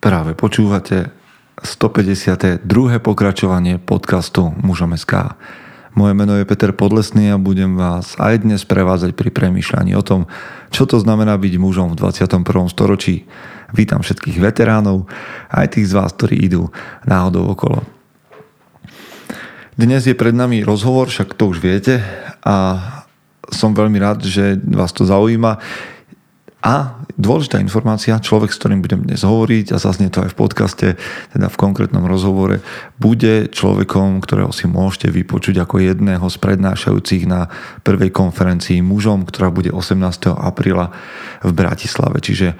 Práve počúvate 152. pokračovanie podcastu Mužom SK. Moje meno je Peter Podlesný a budem vás aj dnes prevázať pri premýšľaní o tom, čo to znamená byť mužom v 21. storočí. Vítam všetkých veteránov, aj tých z vás, ktorí idú náhodou okolo. Dnes je pred nami rozhovor, však to už viete a som veľmi rád, že vás to zaujíma. A dôležitá informácia, človek, s ktorým budem dnes hovoriť a zaznie to aj v podcaste, teda v konkrétnom rozhovore, bude človekom, ktorého si môžete vypočuť ako jedného z prednášajúcich na prvej konferencii mužom, ktorá bude 18. apríla v Bratislave. Čiže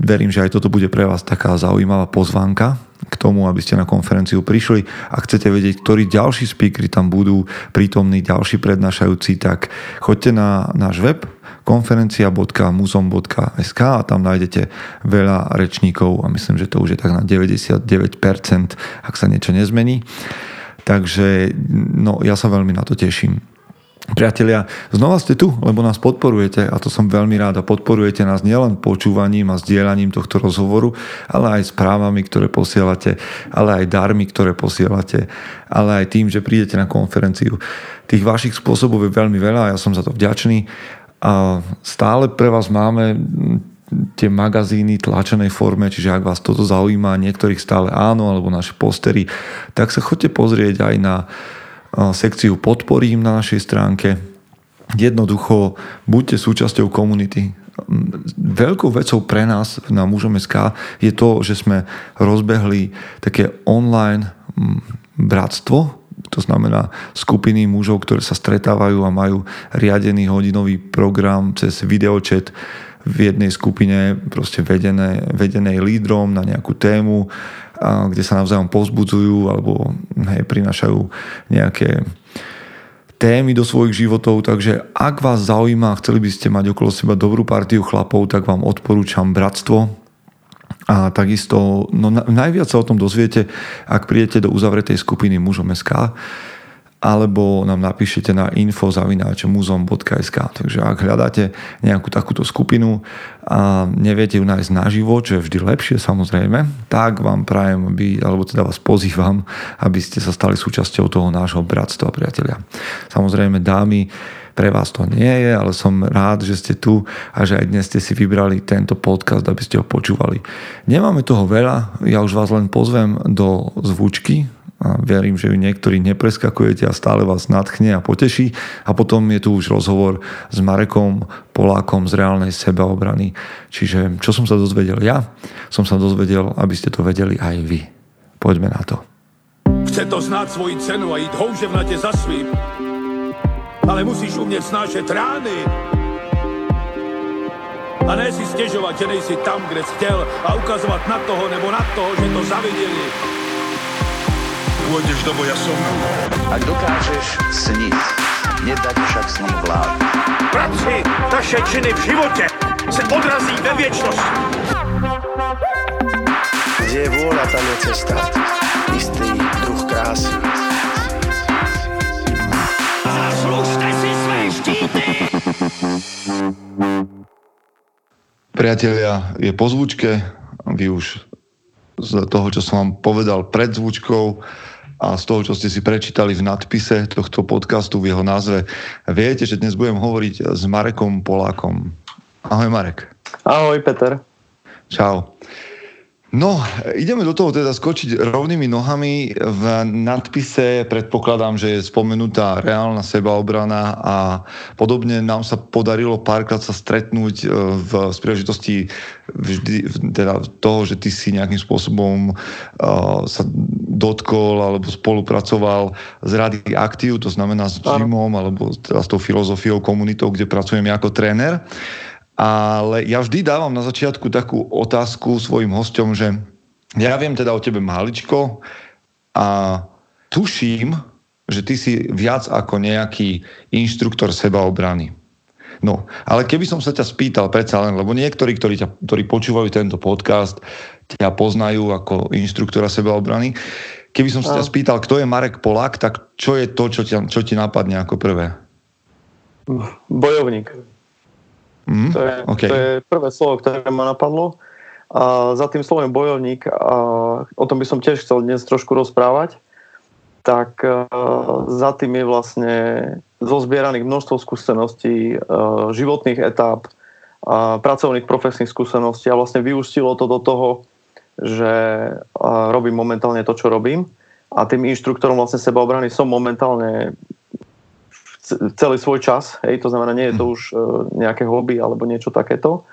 verím, že aj toto bude pre vás taká zaujímavá pozvánka k tomu, aby ste na konferenciu prišli. Ak chcete vedieť, ktorí ďalší speakery tam budú prítomní, ďalší prednášajúci, tak choďte na náš web konferencia.muzom.sk a tam nájdete veľa rečníkov a myslím, že to už je tak na 99%, ak sa niečo nezmení. Takže no, ja sa veľmi na to teším. Priatelia, znova ste tu, lebo nás podporujete a to som veľmi rád a podporujete nás nielen počúvaním a zdieľaním tohto rozhovoru, ale aj správami, ktoré posielate, ale aj darmi, ktoré posielate, ale aj tým, že prídete na konferenciu. Tých vašich spôsobov je veľmi veľa a ja som za to vďačný a stále pre vás máme tie magazíny tlačenej forme, čiže ak vás toto zaujíma, niektorých stále áno, alebo naše postery, tak sa chodte pozrieť aj na sekciu podporím na našej stránke. Jednoducho buďte súčasťou komunity. Veľkou vecou pre nás na Mužom SK je to, že sme rozbehli také online bratstvo, to znamená skupiny mužov, ktoré sa stretávajú a majú riadený hodinový program cez videočet. V jednej skupine proste vedené, vedenej lídrom na nejakú tému, a kde sa navzájom pozbudzujú alebo hej, prinášajú nejaké témy do svojich životov, takže ak vás zaujíma, chceli by ste mať okolo seba dobrú partiu chlapov, tak vám odporúčam Bratstvo, a takisto, no najviac sa o tom dozviete, ak prídete do uzavretej skupiny mužom SK, alebo nám napíšete na info.muzom.sk. Takže ak hľadáte nejakú takúto skupinu a neviete ju nájsť naživo, čo je vždy lepšie samozrejme, tak vám prajem, aby, alebo teda vás pozývam, aby ste sa stali súčasťou toho nášho bratstva, priatelia. Samozrejme, dámy, pre vás to nie je, ale som rád, že ste tu a že aj dnes ste si vybrali tento podcast, aby ste ho počúvali. Nemáme toho veľa, ja už vás len pozvem do zvučky, a verím, že ju niektorí nepreskakujete a stále vás nadchne a poteší. A potom je tu už rozhovor s Marekom Polákom z reálnej sebaobrany. Čiže čo som sa dozvedel ja, som sa dozvedel, aby ste to vedeli aj vy. Poďme na to. Chce to znáť svoji cenu a ísť houževnate za svým ale musíš umieť snášať rány. A ne si stiežovať, že nejsi tam, kde si chcel a ukazovať na toho nebo na toho, že to zavideli. Pôjdeš do boja som. Ak dokážeš sniť, nedať však sniť vlád. Práci, taše činy v živote se odrazí ve viečnosti. Kde je vôľa, tam je cesta. Istý druh krásy. Priatelia, je po zvučke, vy už z toho, čo som vám povedal pred zvučkou a z toho, čo ste si prečítali v nadpise tohto podcastu v jeho názve, viete, že dnes budem hovoriť s Marekom Polákom. Ahoj Marek. Ahoj Peter. Čau. No, ideme do toho teda skočiť rovnými nohami. V nadpise predpokladám, že je spomenutá reálna sebaobrana a podobne nám sa podarilo párkrát sa stretnúť e, v príležitosti vždy, teda toho, že ty si nejakým spôsobom uh, sa dotkol alebo spolupracoval s Rady Aktív, to znamená s Jimom alebo teda s tou filozofiou, komunitou, kde pracujem ako tréner. Ale ja vždy dávam na začiatku takú otázku svojim hosťom, že ja viem teda o tebe maličko a tuším, že ty si viac ako nejaký inštruktor sebaobrany. No, ale keby som sa ťa spýtal predsa len, lebo niektorí, ktorí, ťa, ktorí počúvajú tento podcast, ťa poznajú ako inštruktora sebaobrany, keby som sa ťa spýtal, kto je Marek Polák, tak čo je to, čo, ťa, čo ti napadne ako prvé? Bojovník. Mm, to, je, okay. to je prvé slovo, ktoré ma napadlo. A za tým slovom bojovník, a o tom by som tiež chcel dnes trošku rozprávať, tak za tým je vlastne zozbieraných množstvo skúseností, životných etáp, pracovných profesných skúseností a vlastne vyústilo to do toho, že robím momentálne to, čo robím a tým inštruktorom vlastne sebaobrany som momentálne celý svoj čas, hej, to znamená, nie je to mhm. už e, nejaké hobby alebo niečo takéto.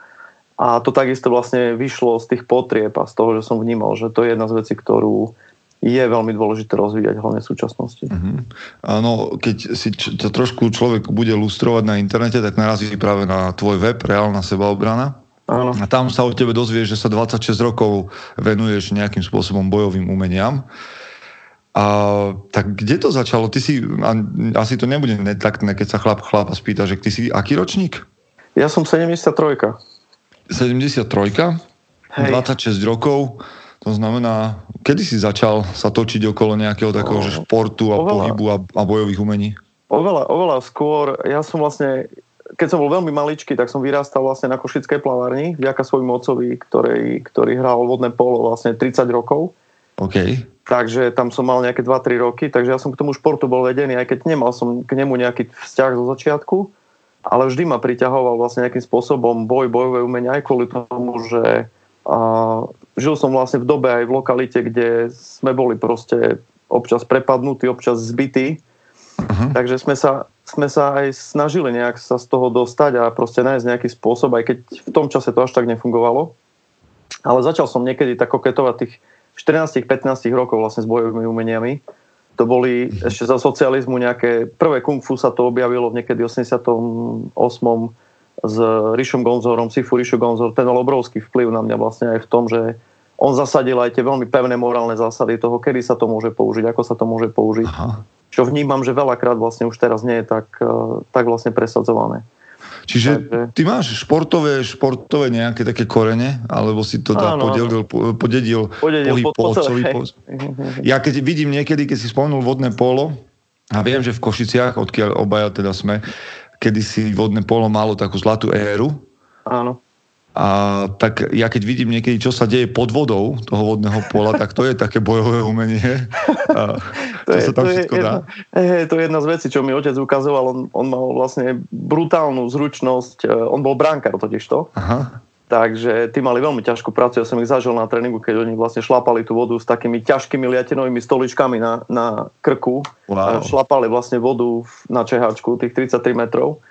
A to takisto vlastne vyšlo z tých potrieb a z toho, že som vnímal, že to je jedna z vecí, ktorú je veľmi dôležité rozvíjať hlavne v súčasnosti. Uh-huh. Áno, keď si to trošku človek bude lustrovať na internete, tak narazí práve na tvoj web Reálna sebaobrana. Áno. A tam sa o tebe dozvie, že sa 26 rokov venuješ nejakým spôsobom bojovým umeniam. A tak kde to začalo? Ty si, asi to nebude netaktné, keď sa chlap chlapa spýta, že ty si aký ročník? Ja som 73. 73? Hej. 26 rokov. To znamená, kedy si začal sa točiť okolo nejakého takého že športu a oveľa, pohybu a, a bojových umení? Oveľa, oveľa skôr. Ja som vlastne, keď som bol veľmi maličký, tak som vyrastal vlastne na Košickej plavárni, vďaka svojmu otcovi, ktorý, ktorý hral vodné polo vlastne 30 rokov. OK takže tam som mal nejaké 2-3 roky, takže ja som k tomu športu bol vedený, aj keď nemal som k nemu nejaký vzťah zo začiatku, ale vždy ma priťahoval vlastne nejakým spôsobom boj, bojové umenia aj kvôli tomu, že a, žil som vlastne v dobe aj v lokalite, kde sme boli proste občas prepadnutí, občas zbytí, uh-huh. takže sme sa, sme sa aj snažili nejak sa z toho dostať a proste nájsť nejaký spôsob, aj keď v tom čase to až tak nefungovalo. Ale začal som niekedy tak koketovať tých 14-15 rokov vlastne s bojovými umeniami. To boli mhm. ešte za socializmu nejaké, prvé kung fu sa to objavilo v niekedy 88 s Rišom Gonzorom, Sifu Rišo Gonzor, ten mal obrovský vplyv na mňa vlastne aj v tom, že on zasadil aj tie veľmi pevné morálne zásady toho, kedy sa to môže použiť, ako sa to môže použiť. Aha. Čo vnímam, že veľakrát vlastne už teraz nie je tak, eh, tak vlastne presadzované. Čiže ty máš športové, športové nejaké také korene, alebo si to dá podelil, podedil, podedil pohyb po, po celý po... Ja keď vidím niekedy, keď si spomenul vodné polo, a viem, že v Košiciach, odkiaľ obaja teda sme, kedy si vodné polo malo takú zlatú éru. Áno. A tak ja keď vidím niekedy, čo sa deje pod vodou toho vodného pola, tak to je také bojové umenie. A to, je, sa tam to, je jedna, je, to je jedna z vecí, čo mi otec ukazoval. On, on mal vlastne brutálnu zručnosť. E, on bol bránkar totiž to. Aha. Takže tí mali veľmi ťažkú prácu. Ja som ich zažil na tréningu, keď oni vlastne šlapali tú vodu s takými ťažkými liatenovými stoličkami na, na krku. Wow. Šlapali vlastne vodu na čehačku tých 33 metrov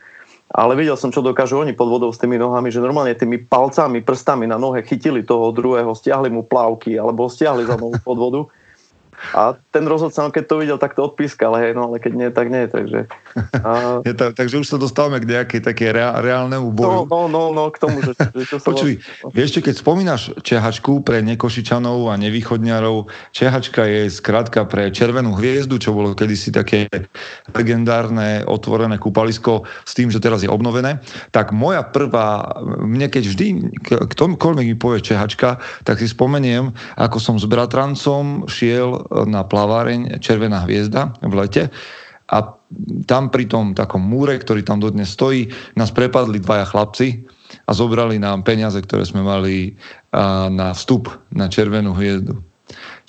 ale videl som, čo dokážu oni pod vodou s tými nohami, že normálne tými palcami, prstami na nohe chytili toho druhého, stiahli mu plavky alebo stiahli za nohu pod vodu a ten rozhodca, keď to videl, tak to odpískal, hej, no ale keď nie, tak nie, takže... A... Je to, takže už sa dostávame k nejakej také rea, reálnemu boju. No, no, no, no k tomu, že, že čo sa Počuj, vlastne... vieš, keď spomínaš Čehačku pre nekošičanov a nevýchodňarov, Čehačka je skrátka pre červenú hviezdu, čo bolo kedysi také legendárne otvorené kúpalisko s tým, že teraz je obnovené. Tak moja prvá, mne keď vždy, ktokoľvek mi povie Čehačka, tak si spomeniem, ako som s bratrancom šiel na plaváreň Červená hviezda v lete a tam pri tom takom múre, ktorý tam dodnes stojí, nás prepadli dvaja chlapci a zobrali nám peniaze, ktoré sme mali na vstup na Červenú hviezdu.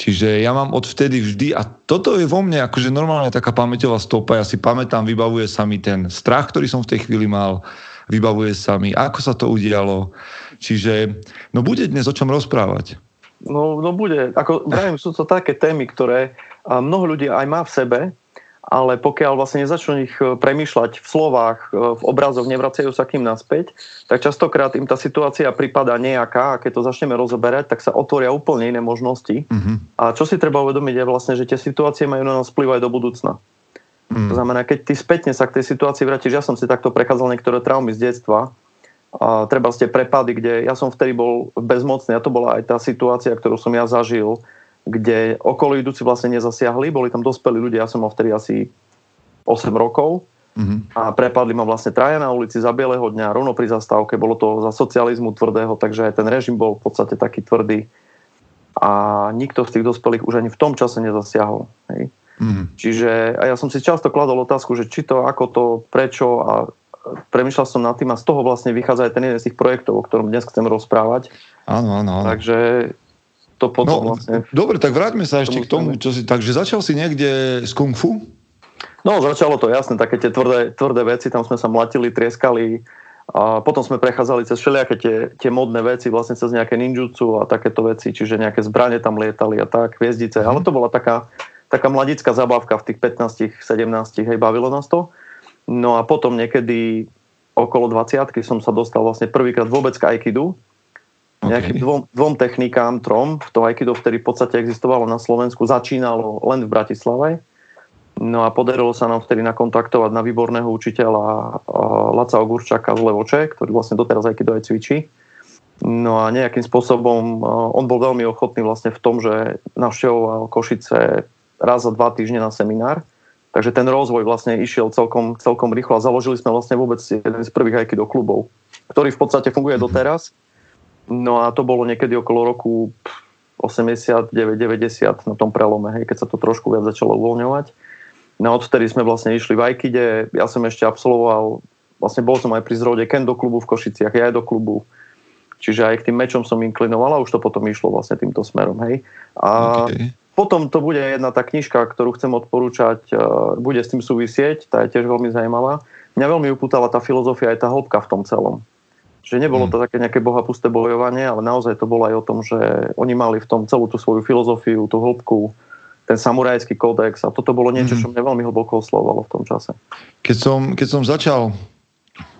Čiže ja mám odvtedy vždy, a toto je vo mne akože normálne taká pamäťová stopa, ja si pamätám, vybavuje sa mi ten strach, ktorý som v tej chvíli mal, vybavuje sa mi, ako sa to udialo. Čiže, no bude dnes o čom rozprávať. No, no bude. Ako, vravím, sú to také témy, ktoré mnoho ľudí aj má v sebe, ale pokiaľ vlastne nezačnú ich e, premýšľať v slovách, e, v obrazoch, nevracajú sa k ním naspäť, tak častokrát im tá situácia prípada nejaká a keď to začneme rozoberať, tak sa otvoria úplne iné možnosti. Mm-hmm. A čo si treba uvedomiť je vlastne, že tie situácie majú na nás vplyv aj do budúcna. Mm. To znamená, keď ty spätne sa k tej situácii vrátiš, ja som si takto prechádzal niektoré traumy z detstva, a treba ste prepady, kde ja som vtedy bol bezmocný a to bola aj tá situácia, ktorú som ja zažil, kde okolo idúci vlastne nezasiahli, boli tam dospelí ľudia, ja som mal vtedy asi 8 rokov mm-hmm. a prepadli ma vlastne traja na ulici za bieleho dňa, rovno pri zastávke, bolo to za socializmu tvrdého, takže aj ten režim bol v podstate taký tvrdý a nikto z tých dospelých už ani v tom čase nezasiahol. Hej. Mm. Čiže a ja som si často kladol otázku, že či to, ako to, prečo a premyšľal som nad tým a z toho vlastne vychádza aj ten jeden z tých projektov, o ktorom dnes chcem rozprávať. Áno, áno, áno. Takže to potom no, vlastne... Dobre, tak vráťme sa ešte k tomu, čo si... Takže začal si niekde s kung fu? No, začalo to jasne, také tie tvrdé, tvrdé veci, tam sme sa mlatili, trieskali, a potom sme prechádzali cez všelijaké tie, tie modné veci, vlastne cez nejaké ninjutsu a takéto veci, čiže nejaké zbranie tam lietali a tak, hviezdice. Mm. Ale to bola taká, taká mladická zabávka v tých 15, 17, hej, bavilo nás to. No a potom niekedy okolo 20 som sa dostal vlastne prvýkrát vôbec k Aikidu. Okay. Nejakým dvom, dvom technikám, trom. To Aikido vtedy v podstate existovalo na Slovensku, začínalo len v Bratislave. No a podarilo sa nám vtedy nakontaktovať na výborného učiteľa Laca Ogurčaka z Levoče, ktorý vlastne doteraz aj aj cvičí. No a nejakým spôsobom on bol veľmi ochotný vlastne v tom, že navštevoval Košice raz za dva týždne na seminár. Takže ten rozvoj vlastne išiel celkom, celkom rýchlo a založili sme vlastne vôbec jeden z prvých do klubov, ktorý v podstate funguje doteraz. No a to bolo niekedy okolo roku 89-90 na tom prelome, hej, keď sa to trošku viac začalo uvoľňovať. No odtedy sme vlastne išli v Aikide, ja som ešte absolvoval, vlastne bol som aj pri zrode kendo klubu v Košiciach, ja aj do klubu. Čiže aj k tým mečom som inklinoval a už to potom išlo vlastne týmto smerom, hej. A okay. Potom to bude jedna tá knižka, ktorú chcem odporúčať, e, bude s tým súvisieť, tá je tiež veľmi zaujímavá. Mňa veľmi upútala tá filozofia aj tá hĺbka v tom celom. Že nebolo hmm. to také nejaké bohapusté bojovanie, ale naozaj to bolo aj o tom, že oni mali v tom celú tú svoju filozofiu, tú hĺbku, ten samurajský kódex a toto bolo niečo, čo mhm. mňa veľmi hlboko oslovalo v tom čase. Keď som, keď som začal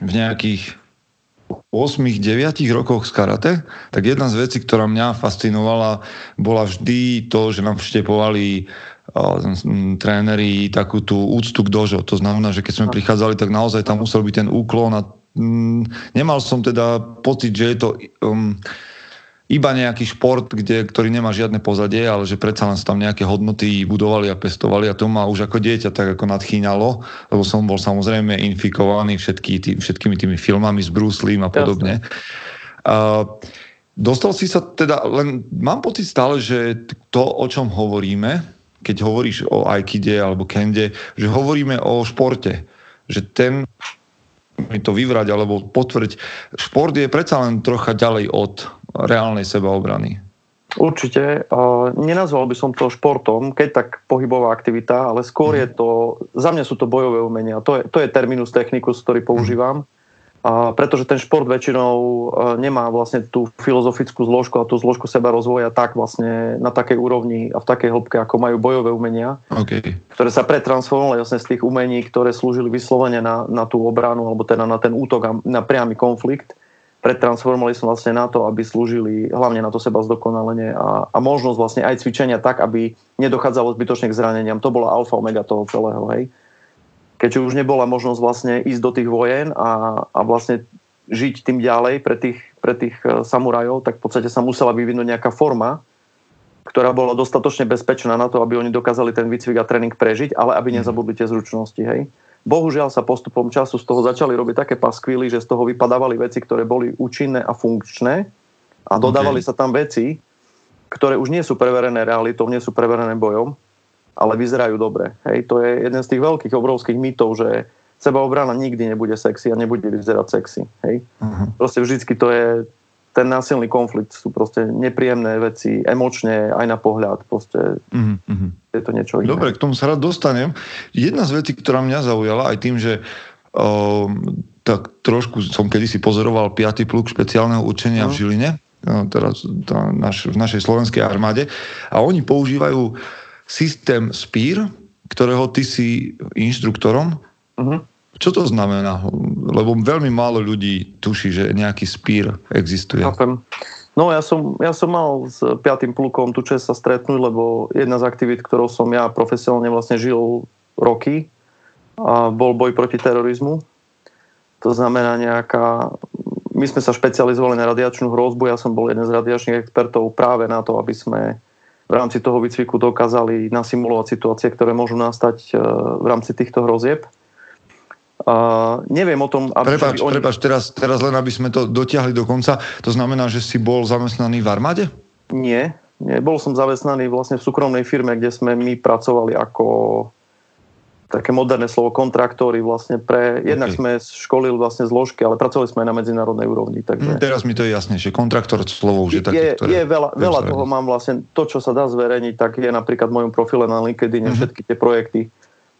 v nejakých 8-9 rokoch z karate, tak jedna z vecí, ktorá mňa fascinovala, bola vždy to, že nám vštepovali tréneri takú tú úctu k dožo. To znamená, že keď sme prichádzali, tak naozaj tam musel byť ten úklon a mm, nemal som teda pocit, že je to um, iba nejaký šport, kde, ktorý nemá žiadne pozadie, ale že predsa len sa tam nejaké hodnoty budovali a pestovali a to ma už ako dieťa tak ako nadchýnalo, lebo som bol samozrejme infikovaný všetky tý, všetkými tými filmami s Bruce Lee a podobne. A, dostal si sa teda, len mám pocit stále, že to, o čom hovoríme, keď hovoríš o Aikide alebo Kende, že hovoríme o športe. Že ten mi to vyvrať alebo potvrdiť. Šport je predsa len trocha ďalej od reálnej sebaobrany. Určite. Nenazval by som to športom, keď tak pohybová aktivita, ale skôr je mhm. to, za mňa sú to bojové umenia. To je, to je terminus technicus, ktorý používam. A pretože ten šport väčšinou nemá vlastne tú filozofickú zložku a tú zložku seba rozvoja tak vlastne na takej úrovni a v takej hĺbke, ako majú bojové umenia, okay. ktoré sa pretransformovali vlastne z tých umení, ktoré slúžili vyslovene na, na tú obranu alebo teda na ten útok a na priamy konflikt pretransformovali sme vlastne na to, aby slúžili hlavne na to seba zdokonalenie a, a možnosť vlastne aj cvičenia tak, aby nedochádzalo zbytočne k zraneniam. To bola alfa omega toho celého, hej. Keďže už nebola možnosť vlastne ísť do tých vojen a, a vlastne žiť tým ďalej pre tých, pre tých e, samurajov, tak v podstate sa musela vyvinúť nejaká forma, ktorá bola dostatočne bezpečná na to, aby oni dokázali ten výcvik a tréning prežiť, ale aby mhm. nezabudli tie zručnosti, hej. Bohužiaľ sa postupom času z toho začali robiť také paskvily, že z toho vypadávali veci, ktoré boli účinné a funkčné a dodávali okay. sa tam veci, ktoré už nie sú preverené realitou, nie sú preverené bojom, ale vyzerajú dobre. Hej, to je jeden z tých veľkých, obrovských mýtov, že sebaobrana nikdy nebude sexy a nebude vyzerať sexy. Hej. Uh-huh. Proste vždycky to je ten násilný konflikt sú proste nepríjemné veci, emočne, aj na pohľad. Proste mm-hmm. je to niečo iné. Dobre, k tomu sa rád dostanem. Jedna z vecí, ktorá mňa zaujala aj tým, že uh, tak trošku som kedysi pozoroval 5. pluk špeciálneho učenia mm. v. Žiline, no, teraz tá, naš, v našej slovenskej armáde, a oni používajú systém SPIR, ktorého ty si inštruktorom. Mm-hmm. Čo to znamená? Lebo veľmi málo ľudí tuší, že nejaký spír existuje. Chápem. No ja som, ja som mal s 5. plukom tu čest sa stretnúť, lebo jedna z aktivít, ktorou som ja profesionálne vlastne žil roky, a bol boj proti terorizmu. To znamená nejaká... My sme sa špecializovali na radiačnú hrozbu, ja som bol jeden z radiačných expertov práve na to, aby sme v rámci toho výcviku dokázali nasimulovať situácie, ktoré môžu nastať e, v rámci týchto hrozieb. Uh, neviem o tom... Aby prepač, oni... prepač teraz, teraz len aby sme to dotiahli do konca. To znamená, že si bol zamestnaný v armáde? Nie, nie. Bol som zamestnaný vlastne v súkromnej firme, kde sme my pracovali ako také moderné slovo kontraktory vlastne pre, jednak okay. sme školili vlastne zložky, ale pracovali sme aj na medzinárodnej úrovni. Takže... Mm, teraz mi to je jasnejšie. Kontraktor slovo už je, také, je, ktoré... Je veľa, veľa toho mám vlastne, to čo sa dá zverejniť, tak je napríklad v mojom profile na LinkedIn mm-hmm. všetky tie projekty.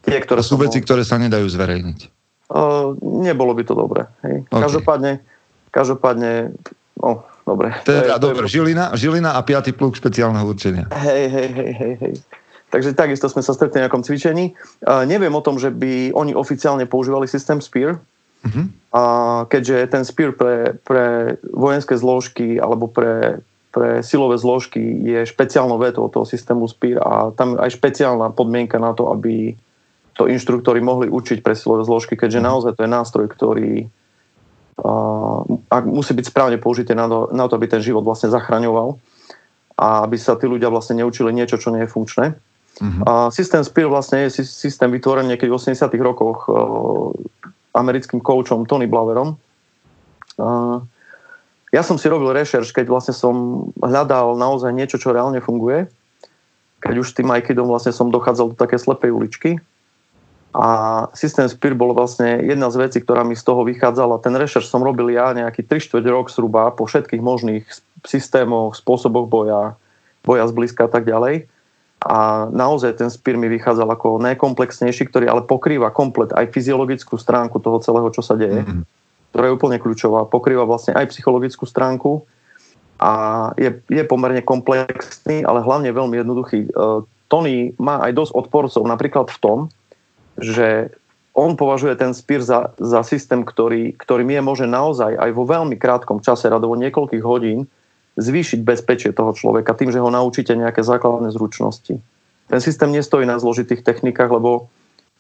Tie, ktoré sú veci, ktoré sa nedajú zverejniť. Nebolo by to dobré. Hej. Okay. Každopádne, každopádne, no, dobre. Teda, to je, dobre, Žilina, Žilina a piatý pluk špeciálneho určenia. Hej, hej, hej, hej, hej. Takže takisto sme sa stretli na nejakom cvičení. Uh, neviem o tom, že by oni oficiálne používali systém SPEAR, uh-huh. a keďže ten SPEAR pre, pre vojenské zložky alebo pre, pre silové zložky je špeciálnou vetou toho systému SPEAR a tam aj špeciálna podmienka na to, aby to inštruktori mohli učiť pre silové zložky, keďže uh-huh. naozaj to je nástroj, ktorý uh, musí byť správne použité na to, na to, aby ten život vlastne zachraňoval a aby sa tí ľudia vlastne neučili niečo, čo nie je funkčné. Uh-huh. A systém SPIR vlastne je systém vytvorený niekedy v 80 rokoch uh, americkým koučom Tony Blaverom. Uh, ja som si robil rešerš, keď vlastne som hľadal naozaj niečo, čo reálne funguje. Keď už tým Aikidom vlastne som dochádzal do také slepej uličky. A systém SPIR bol vlastne jedna z vecí, ktorá mi z toho vychádzala. Ten rešerš som robil ja nejaký 3 4 rok zhruba po všetkých možných systémoch, spôsoboch boja, boja zblízka a tak ďalej a naozaj ten spír mi vychádzal ako najkomplexnejší, ktorý ale pokrýva komplet aj fyziologickú stránku toho celého, čo sa deje, mm-hmm. ktorá je úplne kľúčová. Pokrýva vlastne aj psychologickú stránku a je, je pomerne komplexný, ale hlavne veľmi jednoduchý. E, Tony má aj dosť odporcov napríklad v tom, že on považuje ten spír za, za systém, ktorý, ktorý je môže naozaj aj vo veľmi krátkom čase, radovo niekoľkých hodín, zvýšiť bezpečie toho človeka tým, že ho naučíte nejaké základné zručnosti. Ten systém nestojí na zložitých technikách, lebo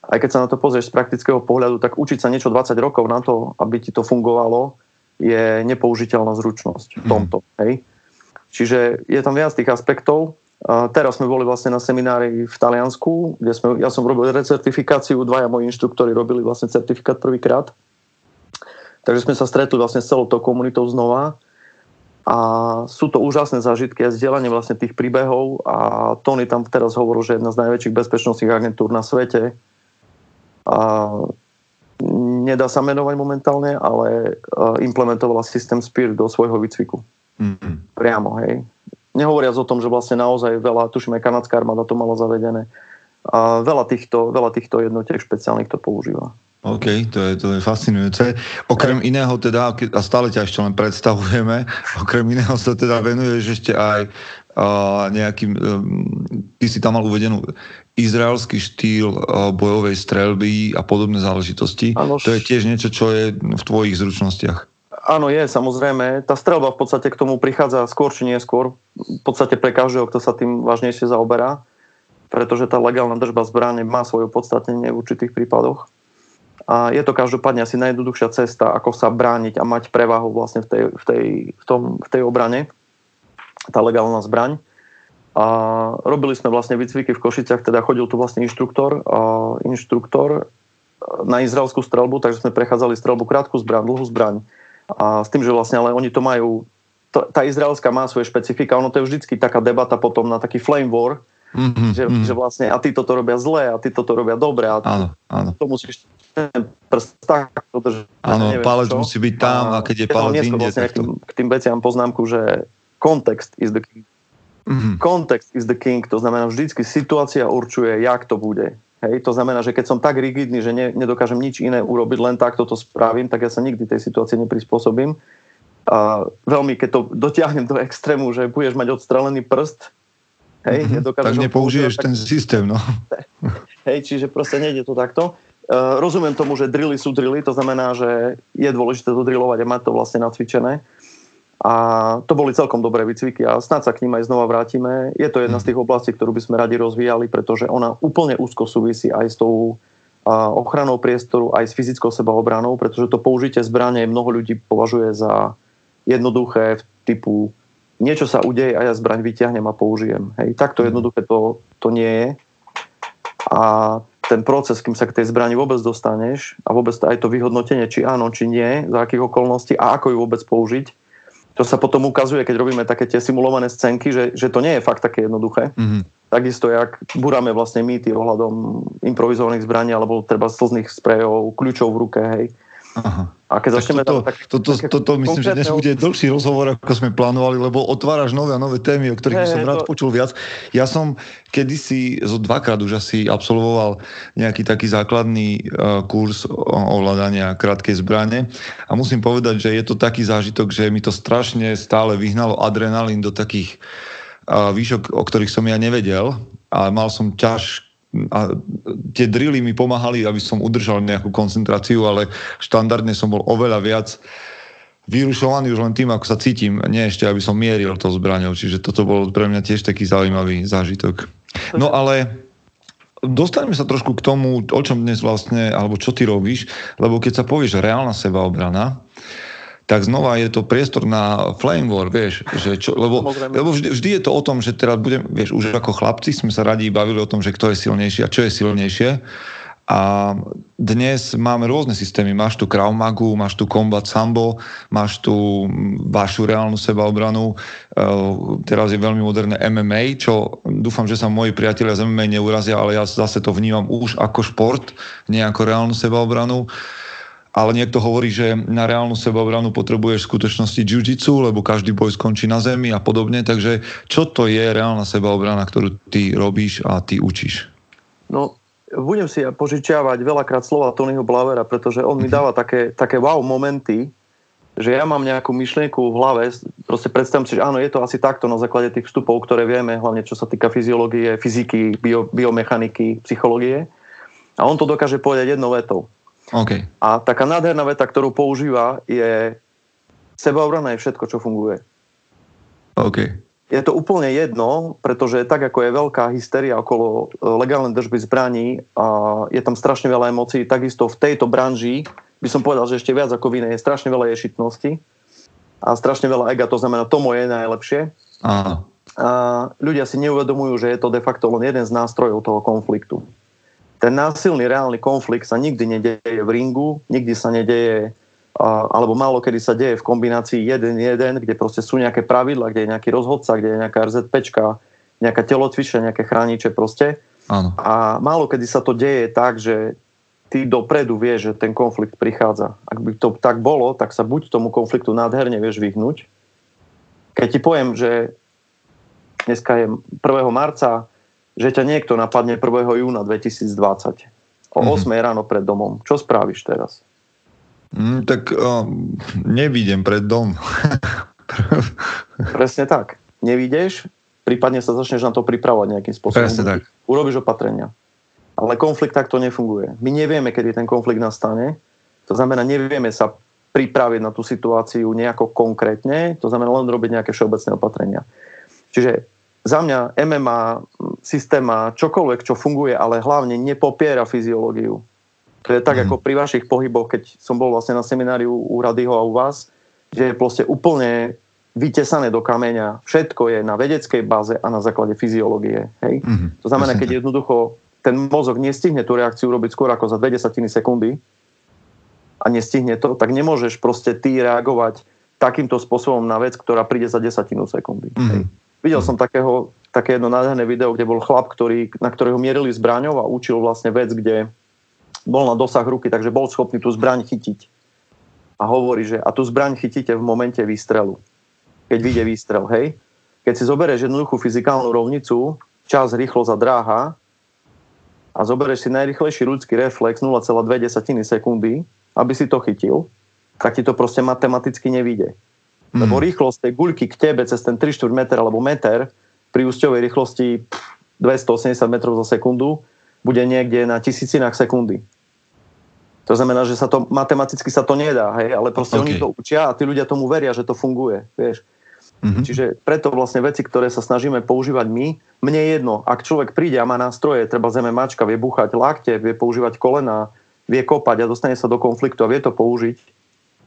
aj keď sa na to pozrieš z praktického pohľadu, tak učiť sa niečo 20 rokov na to, aby ti to fungovalo, je nepoužiteľná zručnosť v mhm. tomto. Hej? Čiže je tam viac tých aspektov. Teraz sme boli vlastne na seminári v Taliansku, kde sme, ja som robil recertifikáciu, dvaja moji inštruktori robili vlastne certifikát prvýkrát. Takže sme sa stretli vlastne s celou tou komunitou znova a sú to úžasné zážitky a zdieľanie vlastne tých príbehov a Tony tam teraz hovoril, že jedna z najväčších bezpečnostných agentúr na svete. A nedá sa menovať momentálne, ale implementovala systém SPIR do svojho výcviku. Mm-hmm. Priamo, hej. Nehovoriac o tom, že vlastne naozaj veľa, tuším aj kanadská armáda to mala zavedené. A veľa týchto, veľa týchto jednotiek špeciálnych to používa. OK, to je, to je fascinujúce. Okrem iného teda, a stále ťa ešte len predstavujeme, okrem iného sa teda venuješ ešte aj a nejakým, ty si tam mal uvedenú izraelský štýl bojovej strelby a podobné záležitosti. Ano, to je tiež niečo, čo je v tvojich zručnostiach. Áno, je, samozrejme. Tá strelba v podstate k tomu prichádza skôr či neskôr. V podstate pre každého, kto sa tým vážnejšie zaoberá. Pretože tá legálna držba zbrane má svoje podstatnenie v určitých prípadoch. A je to každopádne asi najjednoduchšia cesta, ako sa brániť a mať prevahu vlastne v tej, v tej, v tom, v tej obrane, tá legálna zbraň. A robili sme vlastne výcviky v Košiciach, teda chodil tu vlastne inštruktor, inštruktor na izraelskú strelbu, takže sme prechádzali strelbu krátku zbraň, dlhú zbraň. A s tým, že vlastne ale oni to majú, to, tá izraelská má svoje špecifika, ono to je vždycky taká debata potom na taký flame war, mm-hmm, že, mm-hmm. že vlastne a títo to robia zle a títo to robia dobre a áno, áno. to musíš prst tak dodržať. Áno, palec čo. musí byť tam a keď je palec inde, vlastne to... k tým veciam poznámku, že context is the king. Mm-hmm. Context is the king, to znamená vždycky situácia určuje, jak to bude. Hej, to znamená, že keď som tak rigidný, že ne, nedokážem nič iné urobiť, len takto to spravím, tak ja sa nikdy tej situácii neprispôsobím. A veľmi, keď to dotiahnem do extrému, že budeš mať odstrelený prst, hej, mm-hmm, tak nepoužiješ ten tak... systém, no. Hej, čiže proste nejde to takto. Eh, rozumiem tomu, že drily sú drily, to znamená, že je dôležité to drillovať a mať to vlastne nacvičené. A to boli celkom dobré výcviky a snad sa k ním aj znova vrátime. Je to jedna z tých oblastí, ktorú by sme radi rozvíjali, pretože ona úplne úzko súvisí aj s tou ochranou priestoru, aj s fyzickou sebaobranou, pretože to použitie zbrane mnoho ľudí považuje za jednoduché typu niečo sa udeje a ja zbraň vyťahnem a použijem. Hej, takto jednoduché to, to nie je. A ten proces, kým sa k tej zbrani vôbec dostaneš a vôbec aj to vyhodnotenie, či áno, či nie, za akých okolností a ako ju vôbec použiť, to sa potom ukazuje, keď robíme také tie simulované scénky, že, že to nie je fakt také jednoduché. Mm-hmm. Takisto, jak buráme vlastne mýty ohľadom improvizovaných zbraní alebo treba slzných sprejov, kľúčov v ruke, hej. Aha. A keď začneme toto, tak, toto, také toto myslím, že dnes bude dlhší rozhovor, ako sme plánovali, lebo otváraš nové a nové témy, o ktorých hey, by som rád to... počul viac. Ja som kedysi zo dvakrát už asi absolvoval nejaký taký základný uh, kurz ovládania krátkej zbrane a musím povedať, že je to taký zážitok, že mi to strašne stále vyhnalo adrenalín do takých uh, výšok, o ktorých som ja nevedel a mal som ťaž a tie drily mi pomáhali, aby som udržal nejakú koncentráciu, ale štandardne som bol oveľa viac vyrušovaný už len tým, ako sa cítim, nie ešte, aby som mieril to zbraňou. Čiže toto bol pre mňa tiež taký zaujímavý zážitok. No ale dostaneme sa trošku k tomu, o čom dnes vlastne, alebo čo ty robíš, lebo keď sa povieš reálna sebaobrana, tak znova je to priestor na flame war, vieš, že čo, lebo, lebo vždy, vždy je to o tom, že teraz budem, vieš, už ako chlapci sme sa radi bavili o tom, že kto je silnejší a čo je silnejšie. A dnes máme rôzne systémy. Máš tu Krav Magu, máš tu Combat Sambo, máš tu vašu reálnu sebaobranu. Uh, teraz je veľmi moderné MMA, čo dúfam, že sa moji priatelia z MMA neurazia, ale ja zase to vnímam už ako šport, nie ako reálnu sebaobranu. Uh, ale niekto hovorí, že na reálnu sebaobranu potrebuješ v skutočnosti jiu-jitsu, lebo každý boj skončí na zemi a podobne. Takže čo to je reálna sebaobrana, ktorú ty robíš a ty učíš? No, budem si požičiavať veľakrát slova Tonyho Blavera, pretože on mi mhm. dáva také, také wow momenty, že ja mám nejakú myšlienku v hlave, proste predstavím si, že áno, je to asi takto na základe tých vstupov, ktoré vieme, hlavne čo sa týka fyziológie, fyziky, bio, biomechaniky, psychológie. A on to dokáže povedať jednou vetou. Okay. A taká nádherná veta, ktorú používa, je sebaobrana je všetko, čo funguje. Okay. Je to úplne jedno, pretože tak ako je veľká hysteria okolo e, legálnej držby zbraní a je tam strašne veľa emócií, takisto v tejto branži by som povedal, že ešte viac ako v inej je strašne veľa ješitnosti a strašne veľa ega, to znamená to moje je najlepšie. Aha. A ľudia si neuvedomujú, že je to de facto len jeden z nástrojov toho konfliktu ten násilný reálny konflikt sa nikdy nedeje v ringu, nikdy sa nedeje, alebo málo kedy sa deje v kombinácii jeden-jeden, kde proste sú nejaké pravidla, kde je nejaký rozhodca, kde je nejaká RZPčka, nejaká telocvička, nejaké chrániče proste. Áno. A málo kedy sa to deje tak, že ty dopredu vieš, že ten konflikt prichádza. Ak by to tak bolo, tak sa buď tomu konfliktu nádherne vieš vyhnúť. Keď ti poviem, že dneska je 1. marca, že ťa niekto napadne 1. júna 2020 o 8 mm-hmm. ráno pred domom. Čo spravíš teraz? Mm, tak uh, nevidím pred dom. Presne tak. Nevidíš, prípadne sa začneš na to pripravovať nejakým spôsobom. Presne tak. Urobíš opatrenia. Ale konflikt takto nefunguje. My nevieme, kedy ten konflikt nastane. To znamená, nevieme sa pripraviť na tú situáciu nejako konkrétne. To znamená len robiť nejaké všeobecné opatrenia. Čiže za mňa MMA systém má čokoľvek, čo funguje, ale hlavne nepopiera fyziológiu. To je tak, mm. ako pri vašich pohyboch, keď som bol vlastne na semináriu u Radyho a u vás, že je proste úplne vytesané do kameňa. Všetko je na vedeckej báze a na základe fyziológie. Hej? Mm-hmm. To znamená, keď jednoducho ten mozog nestihne tú reakciu robiť skôr ako za dve desatiny sekundy a nestihne to, tak nemôžeš proste ty reagovať takýmto spôsobom na vec, ktorá príde za desatinu sekundy. Mm-hmm. Hej? Videl som takého, také jedno nádherné video, kde bol chlap, ktorý, na ktorého mierili zbraňou a učil vlastne vec, kde bol na dosah ruky, takže bol schopný tú zbraň chytiť. A hovorí, že a tú zbraň chytíte v momente výstrelu. Keď vyjde výstrel, hej? Keď si zoberieš jednoduchú fyzikálnu rovnicu, čas, rýchlosť a dráha a zoberieš si najrychlejší ľudský reflex 0,2 sekundy, aby si to chytil, tak ti to proste matematicky nevíde. Mm. Lebo rýchlosť tej guľky k tebe cez ten 3 4 meter alebo meter pri úsťovej rýchlosti 280 metrov za sekundu bude niekde na tisícinách sekundy. To znamená, že sa to, matematicky sa to nedá, hej, ale proste okay. oni to učia a tí ľudia tomu veria, že to funguje, vieš. Mm-hmm. Čiže preto vlastne veci, ktoré sa snažíme používať my, mne je jedno, ak človek príde a má nástroje, treba zeme mačka, vie búchať lakte, vie používať kolena, vie kopať a dostane sa do konfliktu a vie to použiť,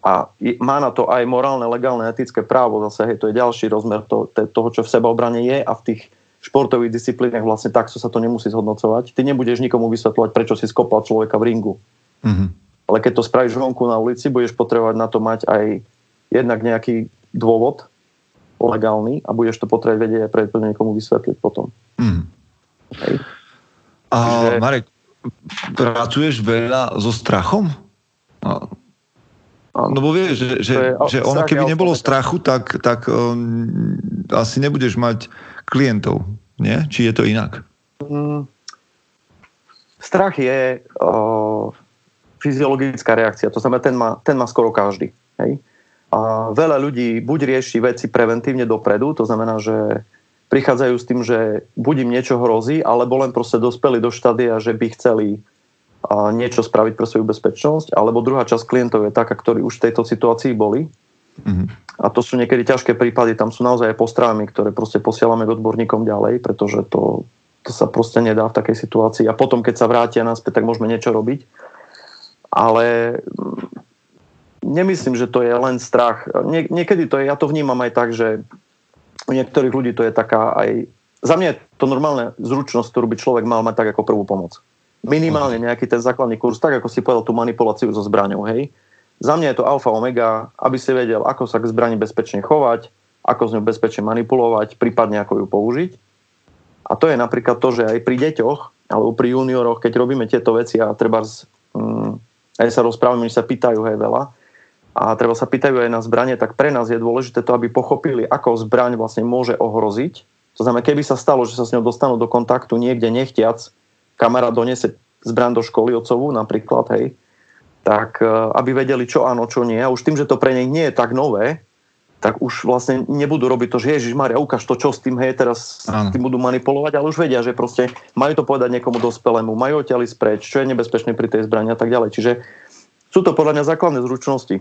a má na to aj morálne, legálne, etické právo. Zase hej, to je ďalší rozmer to, to, toho, čo v sebaobrane je a v tých športových disciplínach vlastne takto sa to nemusí zhodnocovať. Ty nebudeš nikomu vysvetľovať, prečo si skopal človeka v ringu. Mm-hmm. Ale keď to spravíš vonku na ulici, budeš potrebovať na to mať aj jednak nejaký dôvod legálny a budeš to potrebovať vedieť aj pre niekomu vysvetliť potom. Mm. Hej. A že... Marek, pracuješ veľa so strachom? A... No bo vieš, že, že, je, že ono keby nebolo strachu, tak, tak um, asi nebudeš mať klientov, nie? Či je to inak? Mm, strach je uh, fyziologická reakcia, to znamená, ten má, ten má skoro každý. Hej? A veľa ľudí buď rieši veci preventívne dopredu, to znamená, že prichádzajú s tým, že buď im niečo hrozí, alebo len proste dospeli do štádia, že by chceli niečo spraviť pre svoju bezpečnosť, alebo druhá časť klientov je taká, ktorí už v tejto situácii boli. Mm-hmm. A to sú niekedy ťažké prípady, tam sú naozaj aj postrávami, ktoré proste posielame k odborníkom ďalej, pretože to, to sa proste nedá v takej situácii. A potom, keď sa vrátia naspäť, tak môžeme niečo robiť. Ale mm, nemyslím, že to je len strach. Nie, niekedy to je, ja to vnímam aj tak, že u niektorých ľudí to je taká aj... Za mňa je to normálna zručnosť, ktorú by človek mal mať tak ako prvú pomoc minimálne nejaký ten základný kurz, tak ako si povedal tú manipuláciu so zbraňou, hej. Za mňa je to alfa omega, aby si vedel, ako sa k zbrani bezpečne chovať, ako s ňou bezpečne manipulovať, prípadne ako ju použiť. A to je napríklad to, že aj pri deťoch alebo pri junioroch, keď robíme tieto veci a treba z, mm, aj sa rozprávame, že sa pýtajú aj veľa a treba sa pýtajú aj na zbranie, tak pre nás je dôležité to, aby pochopili, ako zbraň vlastne môže ohroziť. To znamená, keby sa stalo, že sa s ňou dostanú do kontaktu niekde nechtiac, kamarát donese zbran do školy otcovú napríklad, hej, tak e, aby vedeli, čo áno, čo nie. A už tým, že to pre nich nie je tak nové, tak už vlastne nebudú robiť to, že Ježiš Maria, ukáž to, čo s tým, hej, teraz áno. tým budú manipulovať, ale už vedia, že proste majú to povedať niekomu dospelému, majú odtiaľ spreč, čo je nebezpečné pri tej zbrani a tak ďalej. Čiže sú to podľa mňa základné zručnosti.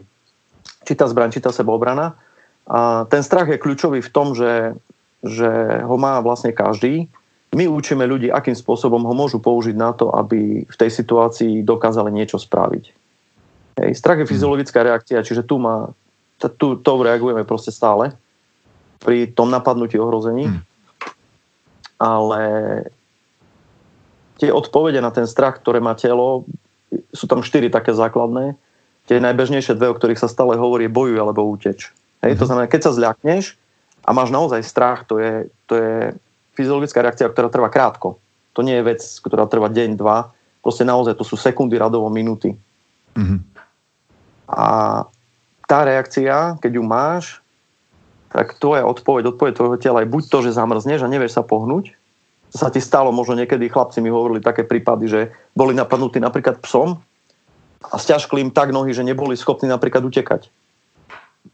Či tá zbraň, či tá sebaobrana. A ten strach je kľúčový v tom, že, že ho má vlastne každý my učíme ľudí, akým spôsobom ho môžu použiť na to, aby v tej situácii dokázali niečo spraviť. Hej, strach je fyziologická reakcia, čiže tu, má, tu to reagujeme proste stále pri tom napadnutí ohrození. Hmm. Ale tie odpovede na ten strach, ktoré má telo, sú tam štyri také základné. Tie najbežnejšie dve, o ktorých sa stále hovorí, bojuj alebo úteč. Hej, to mhm. znamená, keď sa zľakneš a máš naozaj strach, to je, to je fyziologická reakcia, ktorá trvá krátko. To nie je vec, ktorá trvá deň, dva. Proste naozaj to sú sekundy, radovo, minúty. Mm-hmm. A tá reakcia, keď ju máš, tak tvoja odpoveď, odpoveď tvojho tela je buď to, že zamrzneš a nevieš sa pohnúť. To sa ti stalo, možno niekedy chlapci mi hovorili také prípady, že boli napadnutí napríklad psom a stiažkli im tak nohy, že neboli schopní napríklad utekať.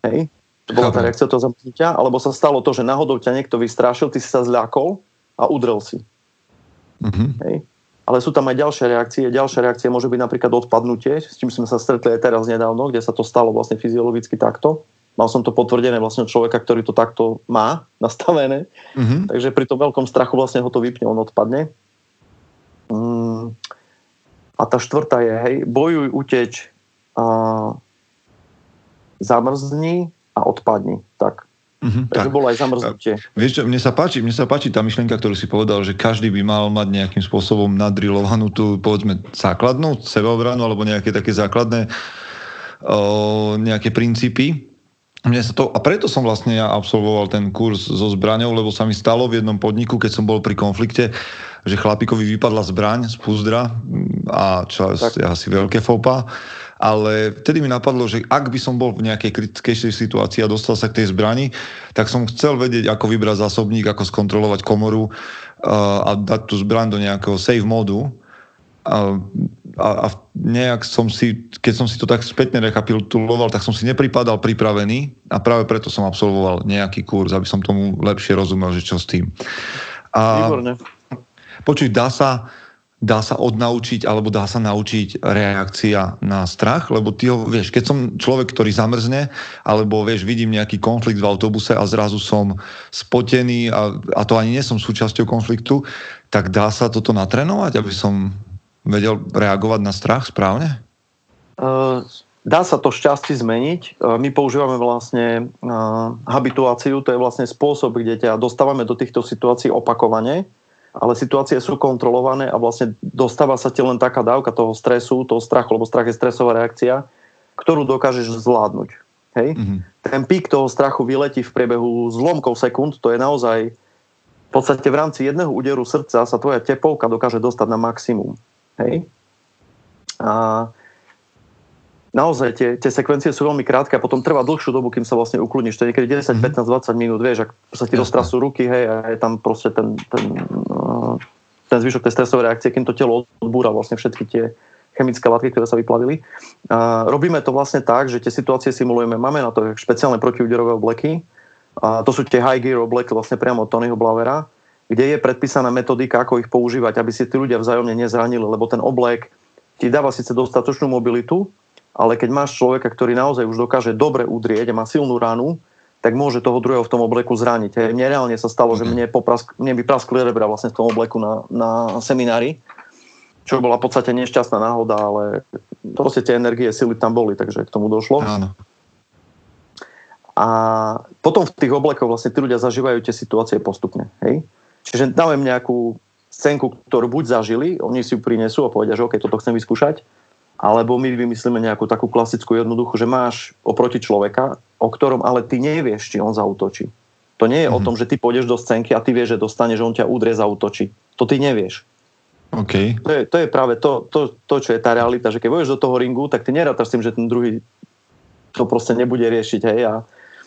Hej? To bola tá reakcia toho zamknutia, alebo sa stalo to, že náhodou ťa niekto vystrašil, ty si sa zľakol a udrel si. Mm-hmm. Hej. Ale sú tam aj ďalšie reakcie. Ďalšia reakcia môže byť napríklad odpadnutie, s čím sme sa stretli aj teraz nedávno, kde sa to stalo vlastne fyziologicky takto. Mal som to potvrdené vlastne človeka, ktorý to takto má nastavené. Mm-hmm. Takže pri tom veľkom strachu vlastne ho to vypne, on odpadne. Mm. A tá štvrtá je, hej, bojuj, uteč, a zamrzni, a odpadni. Tak. Mm-hmm, Takže tak. bolo aj zamrznutie. Vieš čo, mne sa, páči, mne sa páči tá myšlienka, ktorú si povedal, že každý by mal mať nejakým spôsobom nadrilovanú tú, povedzme, základnú sebeobranu alebo nejaké také základné o, nejaké princípy. Mne sa to, a preto som vlastne ja absolvoval ten kurz so zbraňou, lebo sa mi stalo v jednom podniku, keď som bol pri konflikte, že chlapikovi vypadla zbraň z púzdra a čo asi veľké fopa ale vtedy mi napadlo, že ak by som bol v nejakej kritickejšej situácii a dostal sa k tej zbrani, tak som chcel vedieť, ako vybrať zásobník, ako skontrolovať komoru uh, a dať tú zbraň do nejakého save modu. A, a, a nejak som si, keď som si to tak spätne rekapituloval, tak som si nepripadal pripravený a práve preto som absolvoval nejaký kurz, aby som tomu lepšie rozumel, že čo s tým. A, Výborne. Počuť, dá sa, dá sa odnaučiť alebo dá sa naučiť reakcia na strach, lebo ty ho, vieš, keď som človek, ktorý zamrzne, alebo vieš, vidím nejaký konflikt v autobuse a zrazu som spotený a, a to ani nie som súčasťou konfliktu, tak dá sa toto natrénovať, aby som vedel reagovať na strach správne? Uh, dá sa to šťastie zmeniť. Uh, my používame vlastne uh, habituáciu, to je vlastne spôsob, kde ťa dostávame do týchto situácií opakovane ale situácie sú kontrolované a vlastne dostáva sa ti len taká dávka toho stresu, toho strachu, lebo strach je stresová reakcia, ktorú dokážeš zvládnuť. Hej? Mm-hmm. Ten pík toho strachu vyletí v priebehu zlomkov sekúnd, to je naozaj v podstate v rámci jedného úderu srdca sa tvoja tepovka dokáže dostať na maximum. Hej? A naozaj tie, tie sekvencie sú veľmi krátke a potom trvá dlhšiu dobu, kým sa vlastne ukludníš. To je niekedy 10, 15, 20 minút, vieš, ak sa ti roztrasú ruky, hej, a je tam proste ten, ten, ten zvyšok tej stresovej reakcie, kým to telo odbúra vlastne všetky tie chemické látky, ktoré sa vyplavili. Robíme to vlastne tak, že tie situácie simulujeme. Máme na to špeciálne protiúderové obleky, a to sú tie high gear obleky vlastne priamo od Tonyho Blavera, kde je predpísaná metodika, ako ich používať, aby si tí ľudia vzájomne nezranili, lebo ten oblek ti dáva síce dostatočnú mobilitu, ale keď máš človeka, ktorý naozaj už dokáže dobre udrieť a má silnú ranu, tak môže toho druhého v tom obleku zraniť. Hej. Mne reálne sa stalo, že mne, poprask, mne vypraskli rebra vlastne v tom obleku na, na seminári, čo bola v podstate nešťastná náhoda, ale proste tie energie, sily tam boli, takže k tomu došlo. Áno. A potom v tých oblekoch vlastne tí ľudia zažívajú tie situácie postupne. Hej? Čiže dáme nejakú scénku, ktorú buď zažili, oni si ju prinesú a povedia, že OK, toto chcem vyskúšať, alebo my vymyslíme nejakú takú klasickú jednoduchú, že máš oproti človeka, o ktorom ale ty nevieš, či on zautočí. To nie je mm-hmm. o mhm. tom, že ty pôjdeš do scénky a ty vieš, že dostane, že on ťa udrie, zautočí. To ty nevieš. Okay. To, je, to je práve to, to, to, čo je tá realita, že keď vôjdeš do toho ringu, tak ty nerátaš s tým, že ten druhý to proste nebude riešiť. Hej, a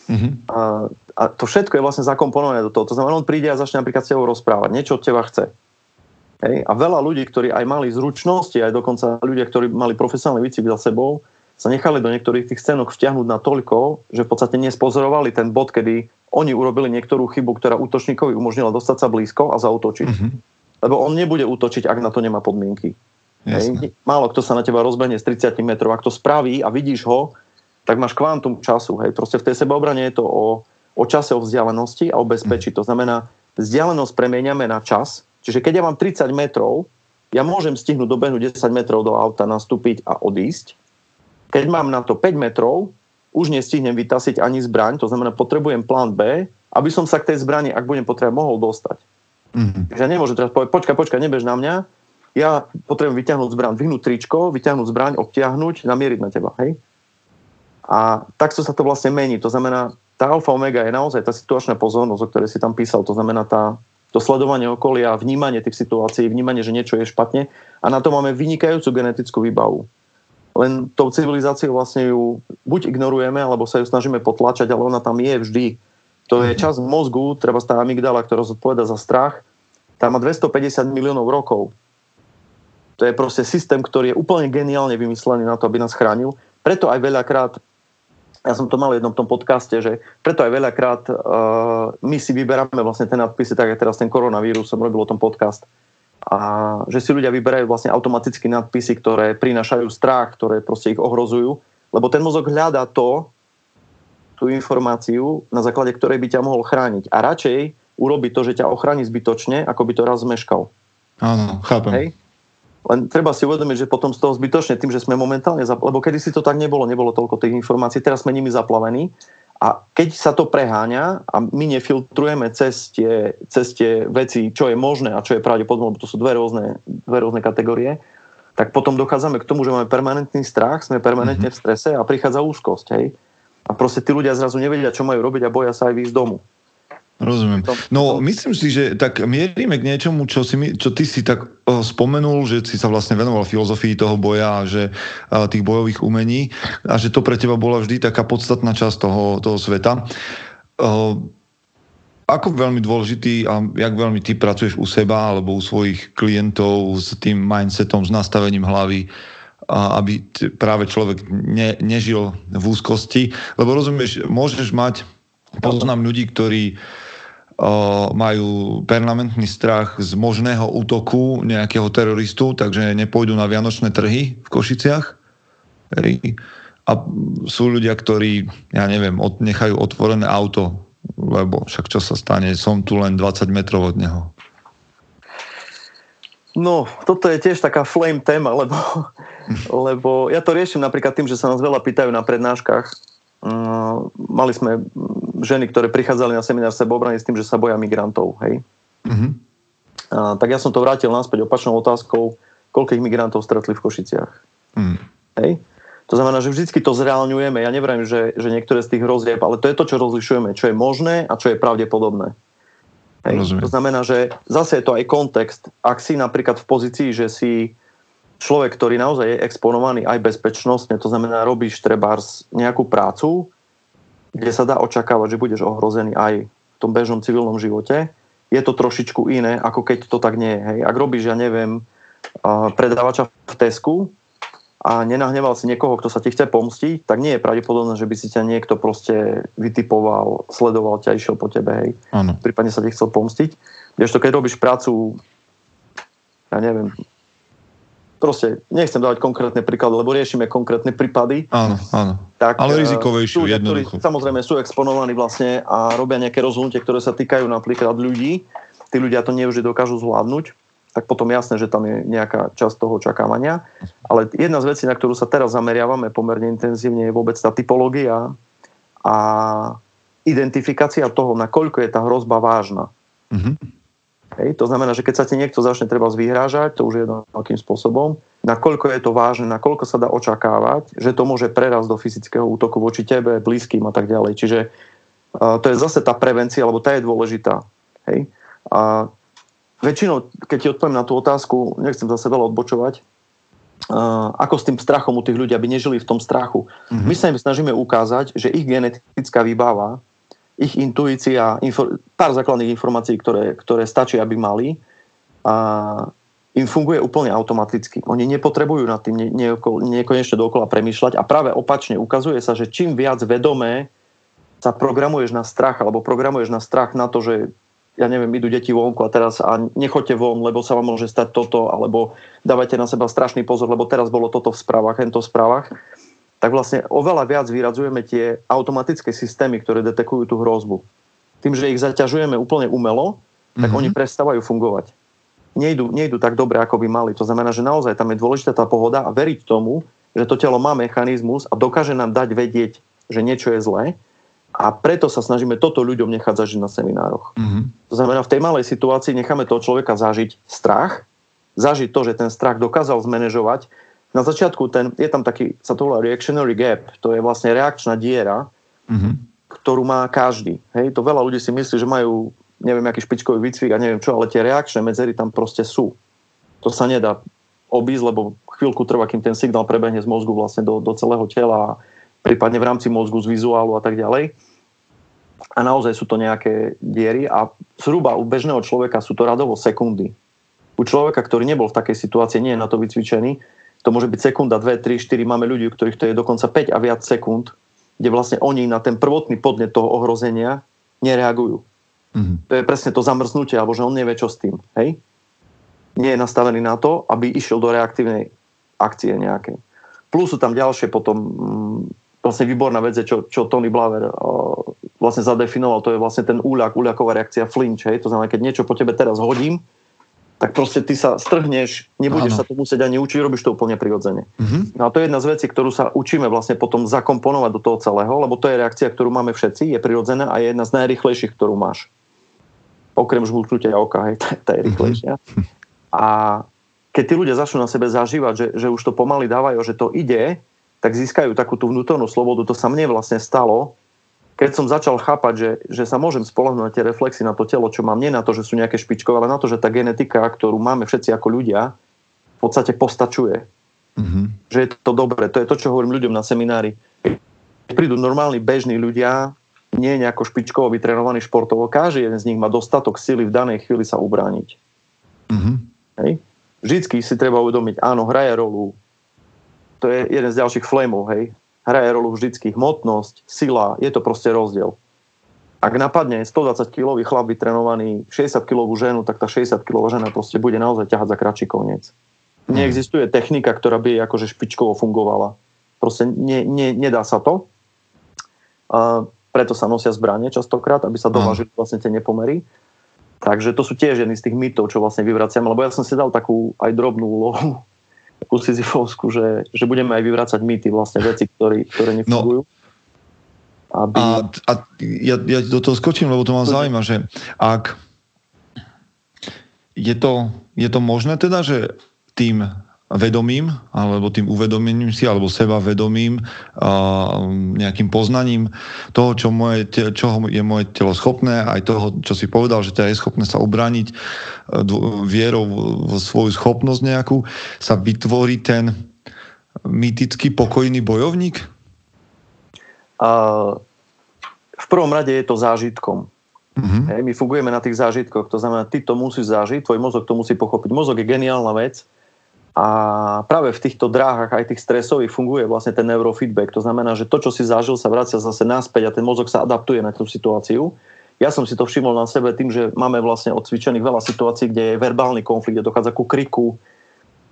Mm-hmm. A, a to všetko je vlastne zakomponované do toho. To znamená, on príde a začne napríklad s tebou rozprávať, niečo od teba chce. Hej? A veľa ľudí, ktorí aj mali zručnosti, aj dokonca ľudia, ktorí mali profesionálny výcvik za sebou, sa nechali do niektorých tých scénok vtiahnuť na toľko, že v podstate nespozorovali ten bod, kedy oni urobili niektorú chybu, ktorá útočníkovi umožnila dostať sa blízko a zautočiť. Mm-hmm. Lebo on nebude útočiť, ak na to nemá podmienky. Hej? Málo kto sa na teba rozbehne z 30 metrov. Ak to spraví a vidíš ho, tak máš kvantum času. Hej. Proste v tej sebeobrane je to o, o čase, o vzdialenosti a o bezpečí. To znamená, vzdialenosť premieňame na čas. Čiže keď ja mám 30 metrov, ja môžem stihnúť dobehnúť 10 metrov do auta, nastúpiť a odísť. Keď mám na to 5 metrov, už nestihnem vytasiť ani zbraň, to znamená, potrebujem plán B, aby som sa k tej zbrani, ak budem potrebovať, mohol dostať. Mm-hmm. Takže ja nemôžem teraz povedať, počkaj, počkaj, nebež na mňa, ja potrebujem vyťahnuť zbraň, vyhnúť tričko, vyťahnuť zbraň, obtiahnuť, namieriť na teba. Hej? A takto sa to vlastne mení. To znamená, tá alfa omega je naozaj tá situačná pozornosť, o ktorej si tam písal. To znamená tá, to sledovanie okolia, vnímanie tých situácií, vnímanie, že niečo je špatne. A na to máme vynikajúcu genetickú výbavu. Len tou civilizáciou vlastne ju buď ignorujeme, alebo sa ju snažíme potlačať, ale ona tam je vždy. To je čas mozgu, treba tá amygdala, ktorá zodpoveda za strach. Tá má 250 miliónov rokov. To je proste systém, ktorý je úplne geniálne vymyslený na to, aby nás chránil. Preto aj veľakrát ja som to mal v jednom tom podcaste, že preto aj veľakrát uh, my si vyberáme vlastne ten nadpisy, tak aj teraz ten koronavírus, som robil o tom podcast, a že si ľudia vyberajú vlastne automaticky nadpisy, ktoré prinášajú strach, ktoré proste ich ohrozujú, lebo ten mozog hľadá to, tú informáciu, na základe ktorej by ťa mohol chrániť. A radšej urobi to, že ťa ochráni zbytočne, ako by to raz zmeškal. Áno, chápem. Hej? Len treba si uvedomiť, že potom z toho zbytočne tým, že sme momentálne, lebo kedy si to tak nebolo, nebolo toľko tých informácií, teraz sme nimi zaplavení a keď sa to preháňa a my nefiltrujeme cez tie, cez tie veci, čo je možné a čo je pravdepodobné, lebo to sú dve rôzne, dve rôzne kategórie, tak potom dochádzame k tomu, že máme permanentný strach, sme permanentne v strese a prichádza úzkosť. Hej? A proste tí ľudia zrazu nevedia, čo majú robiť a boja sa aj výjsť domu. Rozumiem. No, myslím si, že tak mierime k niečomu, čo, si, čo ty si tak uh, spomenul, že si sa vlastne venoval filozofii toho boja a že uh, tých bojových umení a že to pre teba bola vždy taká podstatná časť toho, toho sveta. Uh, ako veľmi dôležitý a jak veľmi ty pracuješ u seba alebo u svojich klientov s tým mindsetom, s nastavením hlavy, a aby t- práve človek ne, nežil v úzkosti. Lebo rozumieš, môžeš mať, poznám ľudí, ktorí majú permanentný strach z možného útoku nejakého teroristu, takže nepôjdu na vianočné trhy v Košiciach. A sú ľudia, ktorí, ja neviem, nechajú otvorené auto, lebo však čo sa stane, som tu len 20 metrov od neho. No, toto je tiež taká flame téma, lebo, lebo ja to riešim napríklad tým, že sa nás veľa pýtajú na prednáškach. Uh, mali sme ženy, ktoré prichádzali na seminár sebobrany s tým, že sa boja migrantov. Hej? Mm-hmm. A, tak ja som to vrátil naspäť opačnou otázkou, koľkých migrantov stretli v Košiciach. Mm. Hej? To znamená, že vždy to zreálňujeme. Ja neviem, že, že niektoré z tých rozdieb, ale to je to, čo rozlišujeme, čo je možné a čo je pravdepodobné. Hej? To znamená, že zase je to aj kontext. Ak si napríklad v pozícii, že si človek, ktorý naozaj je exponovaný aj bezpečnostne, to znamená, robíš trebárs nejakú prácu, kde sa dá očakávať, že budeš ohrozený aj v tom bežnom civilnom živote, je to trošičku iné, ako keď to tak nie je. Hej. Ak robíš, ja neviem, predávača v Tesku a nenahneval si niekoho, kto sa ti chce pomstiť, tak nie je pravdepodobné, že by si ťa niekto proste vytipoval, sledoval ťa, išiel po tebe, hej. Ano. Prípadne sa ti chcel pomstiť. to, keď robíš prácu, ja neviem, proste nechcem dávať konkrétne príklady, lebo riešime konkrétne prípady. Áno, áno. Tak, Ale eh, rizikovejšiu, jednoducho. Ktorí samozrejme sú exponovaní vlastne a robia nejaké rozhodnutie, ktoré sa týkajú napríklad ľudí. Tí ľudia to nevždy dokážu zvládnuť, tak potom jasné, že tam je nejaká časť toho očakávania. Ale jedna z vecí, na ktorú sa teraz zameriavame pomerne intenzívne, je vôbec tá typológia a identifikácia toho, nakoľko je tá hrozba vážna. Mm-hmm. Hej, to znamená, že keď sa ti niekto začne treba vyhrážať, to už je jedno akým spôsobom, nakoľko je to vážne, nakoľko sa dá očakávať, že to môže prerazť do fyzického útoku voči tebe, blízkym a tak ďalej. Čiže uh, to je zase tá prevencia, lebo tá je dôležitá. Hej? A väčšinou, keď ti odpoviem na tú otázku, nechcem zase veľa odbočovať, uh, ako s tým strachom u tých ľudí, aby nežili v tom strachu. Mm-hmm. My sa im snažíme ukázať, že ich genetická výbava ich intuícia, infor, pár základných informácií, ktoré, ktoré stačí, aby mali, a im funguje úplne automaticky. Oni nepotrebujú nad tým nekonečne dokola premýšľať. A práve opačne ukazuje sa, že čím viac vedomé sa programuješ na strach alebo programuješ na strach na to, že ja neviem, idú deti vonku a teraz a nechoďte von, lebo sa vám môže stať toto, alebo dávajte na seba strašný pozor, lebo teraz bolo toto v správach, tento v správach tak vlastne oveľa viac vyradzujeme tie automatické systémy, ktoré detekujú tú hrozbu. Tým, že ich zaťažujeme úplne umelo, tak mm-hmm. oni prestávajú fungovať. Nejdu, nejdu tak dobre, ako by mali. To znamená, že naozaj tam je dôležitá tá pohoda a veriť tomu, že to telo má mechanizmus a dokáže nám dať vedieť, že niečo je zlé. A preto sa snažíme toto ľuďom nechať zažiť na seminároch. Mm-hmm. To znamená, v tej malej situácii necháme toho človeka zažiť strach, zažiť to, že ten strach dokázal zmanéžovať, na začiatku ten, je tam taký, sa to volá reactionary gap, to je vlastne reakčná diera, mm-hmm. ktorú má každý. Hej, to veľa ľudí si myslí, že majú neviem, aký špičkový výcvik a neviem čo, ale tie reakčné medzery tam proste sú. To sa nedá obísť, lebo chvíľku trvá, kým ten signál prebehne z mozgu vlastne do, do celého tela, prípadne v rámci mozgu z vizuálu a tak ďalej. A naozaj sú to nejaké diery a zhruba u bežného človeka sú to radovo sekundy. U človeka, ktorý nebol v takej situácii, nie je na to vycvičený, to môže byť sekunda, 2, 3, 4, máme ľudí, ktorých to je dokonca 5 a viac sekúnd, kde vlastne oni na ten prvotný podnet toho ohrozenia nereagujú. Mm-hmm. To je presne to zamrznutie, alebo že on nevie, čo s tým. Hej? Nie je nastavený na to, aby išiel do reaktívnej akcie nejakej. Plus sú tam ďalšie potom mm, vlastne výborná vec, čo, čo Tony Blaver uh, vlastne zadefinoval, to je vlastne ten úľak, úľaková reakcia flinch. Hej? To znamená, keď niečo po tebe teraz hodím, tak proste ty sa strhneš, nebudeš Áno. sa to musieť ani učiť, robíš to úplne prirodzene. Mm-hmm. No a to je jedna z vecí, ktorú sa učíme vlastne potom zakomponovať do toho celého, lebo to je reakcia, ktorú máme všetci, je prirodzená a je jedna z najrychlejších, ktorú máš. Okrem žmúknutia oka, hej, tá, je rýchlejšia. Mm-hmm. A keď tí ľudia začnú na sebe zažívať, že, že už to pomaly dávajú, že to ide, tak získajú takú tú vnútornú slobodu. To sa mne vlastne stalo, keď som začal chápať, že, že sa môžem spolahnúť na tie reflexy, na to telo, čo mám, nie na to, že sú nejaké špičkové, ale na to, že tá genetika, ktorú máme všetci ako ľudia, v podstate postačuje. Mm-hmm. Že je to dobré. To je to, čo hovorím ľuďom na seminári. Keď prídu normálni, bežní ľudia, nie nejako špičkovo vytrenovaní športovo, každý jeden z nich má dostatok sily v danej chvíli sa ubrániť. Mm-hmm. Hej? Vždycky si treba uvedomiť, áno, hraje rolu. To je jeden z ďalších flamov, hej hraje rolu vždycky hmotnosť, sila, je to proste rozdiel. Ak napadne 120 kg chlap vytrenovaný 60 kg ženu, tak tá 60 kg žena proste bude naozaj ťahať za kratší koniec. Neexistuje technika, ktorá by akože špičkovo fungovala. Proste ne, ne, nedá sa to. A preto sa nosia zbranie častokrát, aby sa hmm. dovážili vlastne tie nepomery. Takže to sú tiež jedny z tých mýtov, čo vlastne vyvraciam, lebo ja som si dal takú aj drobnú úlohu takú Sisyfovskú, že, že budeme aj vyvracať mýty, vlastne veci, ktoré, ktoré no. nefungujú. No. Aby... A, a ja, ja do toho skočím, lebo to ma zaujíma, že ak je to, je to možné teda, že tým vedomím, alebo tým uvedomením si, alebo seba vedomím, nejakým poznaním toho, čo moje, čoho je moje telo schopné, aj toho, čo si povedal, že ťa je schopné sa ubrániť e, vierou vo svoju schopnosť nejakú, sa vytvorí ten mýtický pokojný bojovník? Uh, v prvom rade je to zážitkom. Uh-huh. Hej, my fungujeme na tých zážitkoch, to znamená, ty to musíš zažiť, tvoj mozog to musí pochopiť. Mozog je geniálna vec a práve v týchto dráhach aj tých stresových funguje vlastne ten neurofeedback. To znamená, že to, čo si zažil, sa vracia zase naspäť a ten mozog sa adaptuje na tú situáciu. Ja som si to všimol na sebe tým, že máme vlastne odcvičených veľa situácií, kde je verbálny konflikt, kde dochádza ku kriku,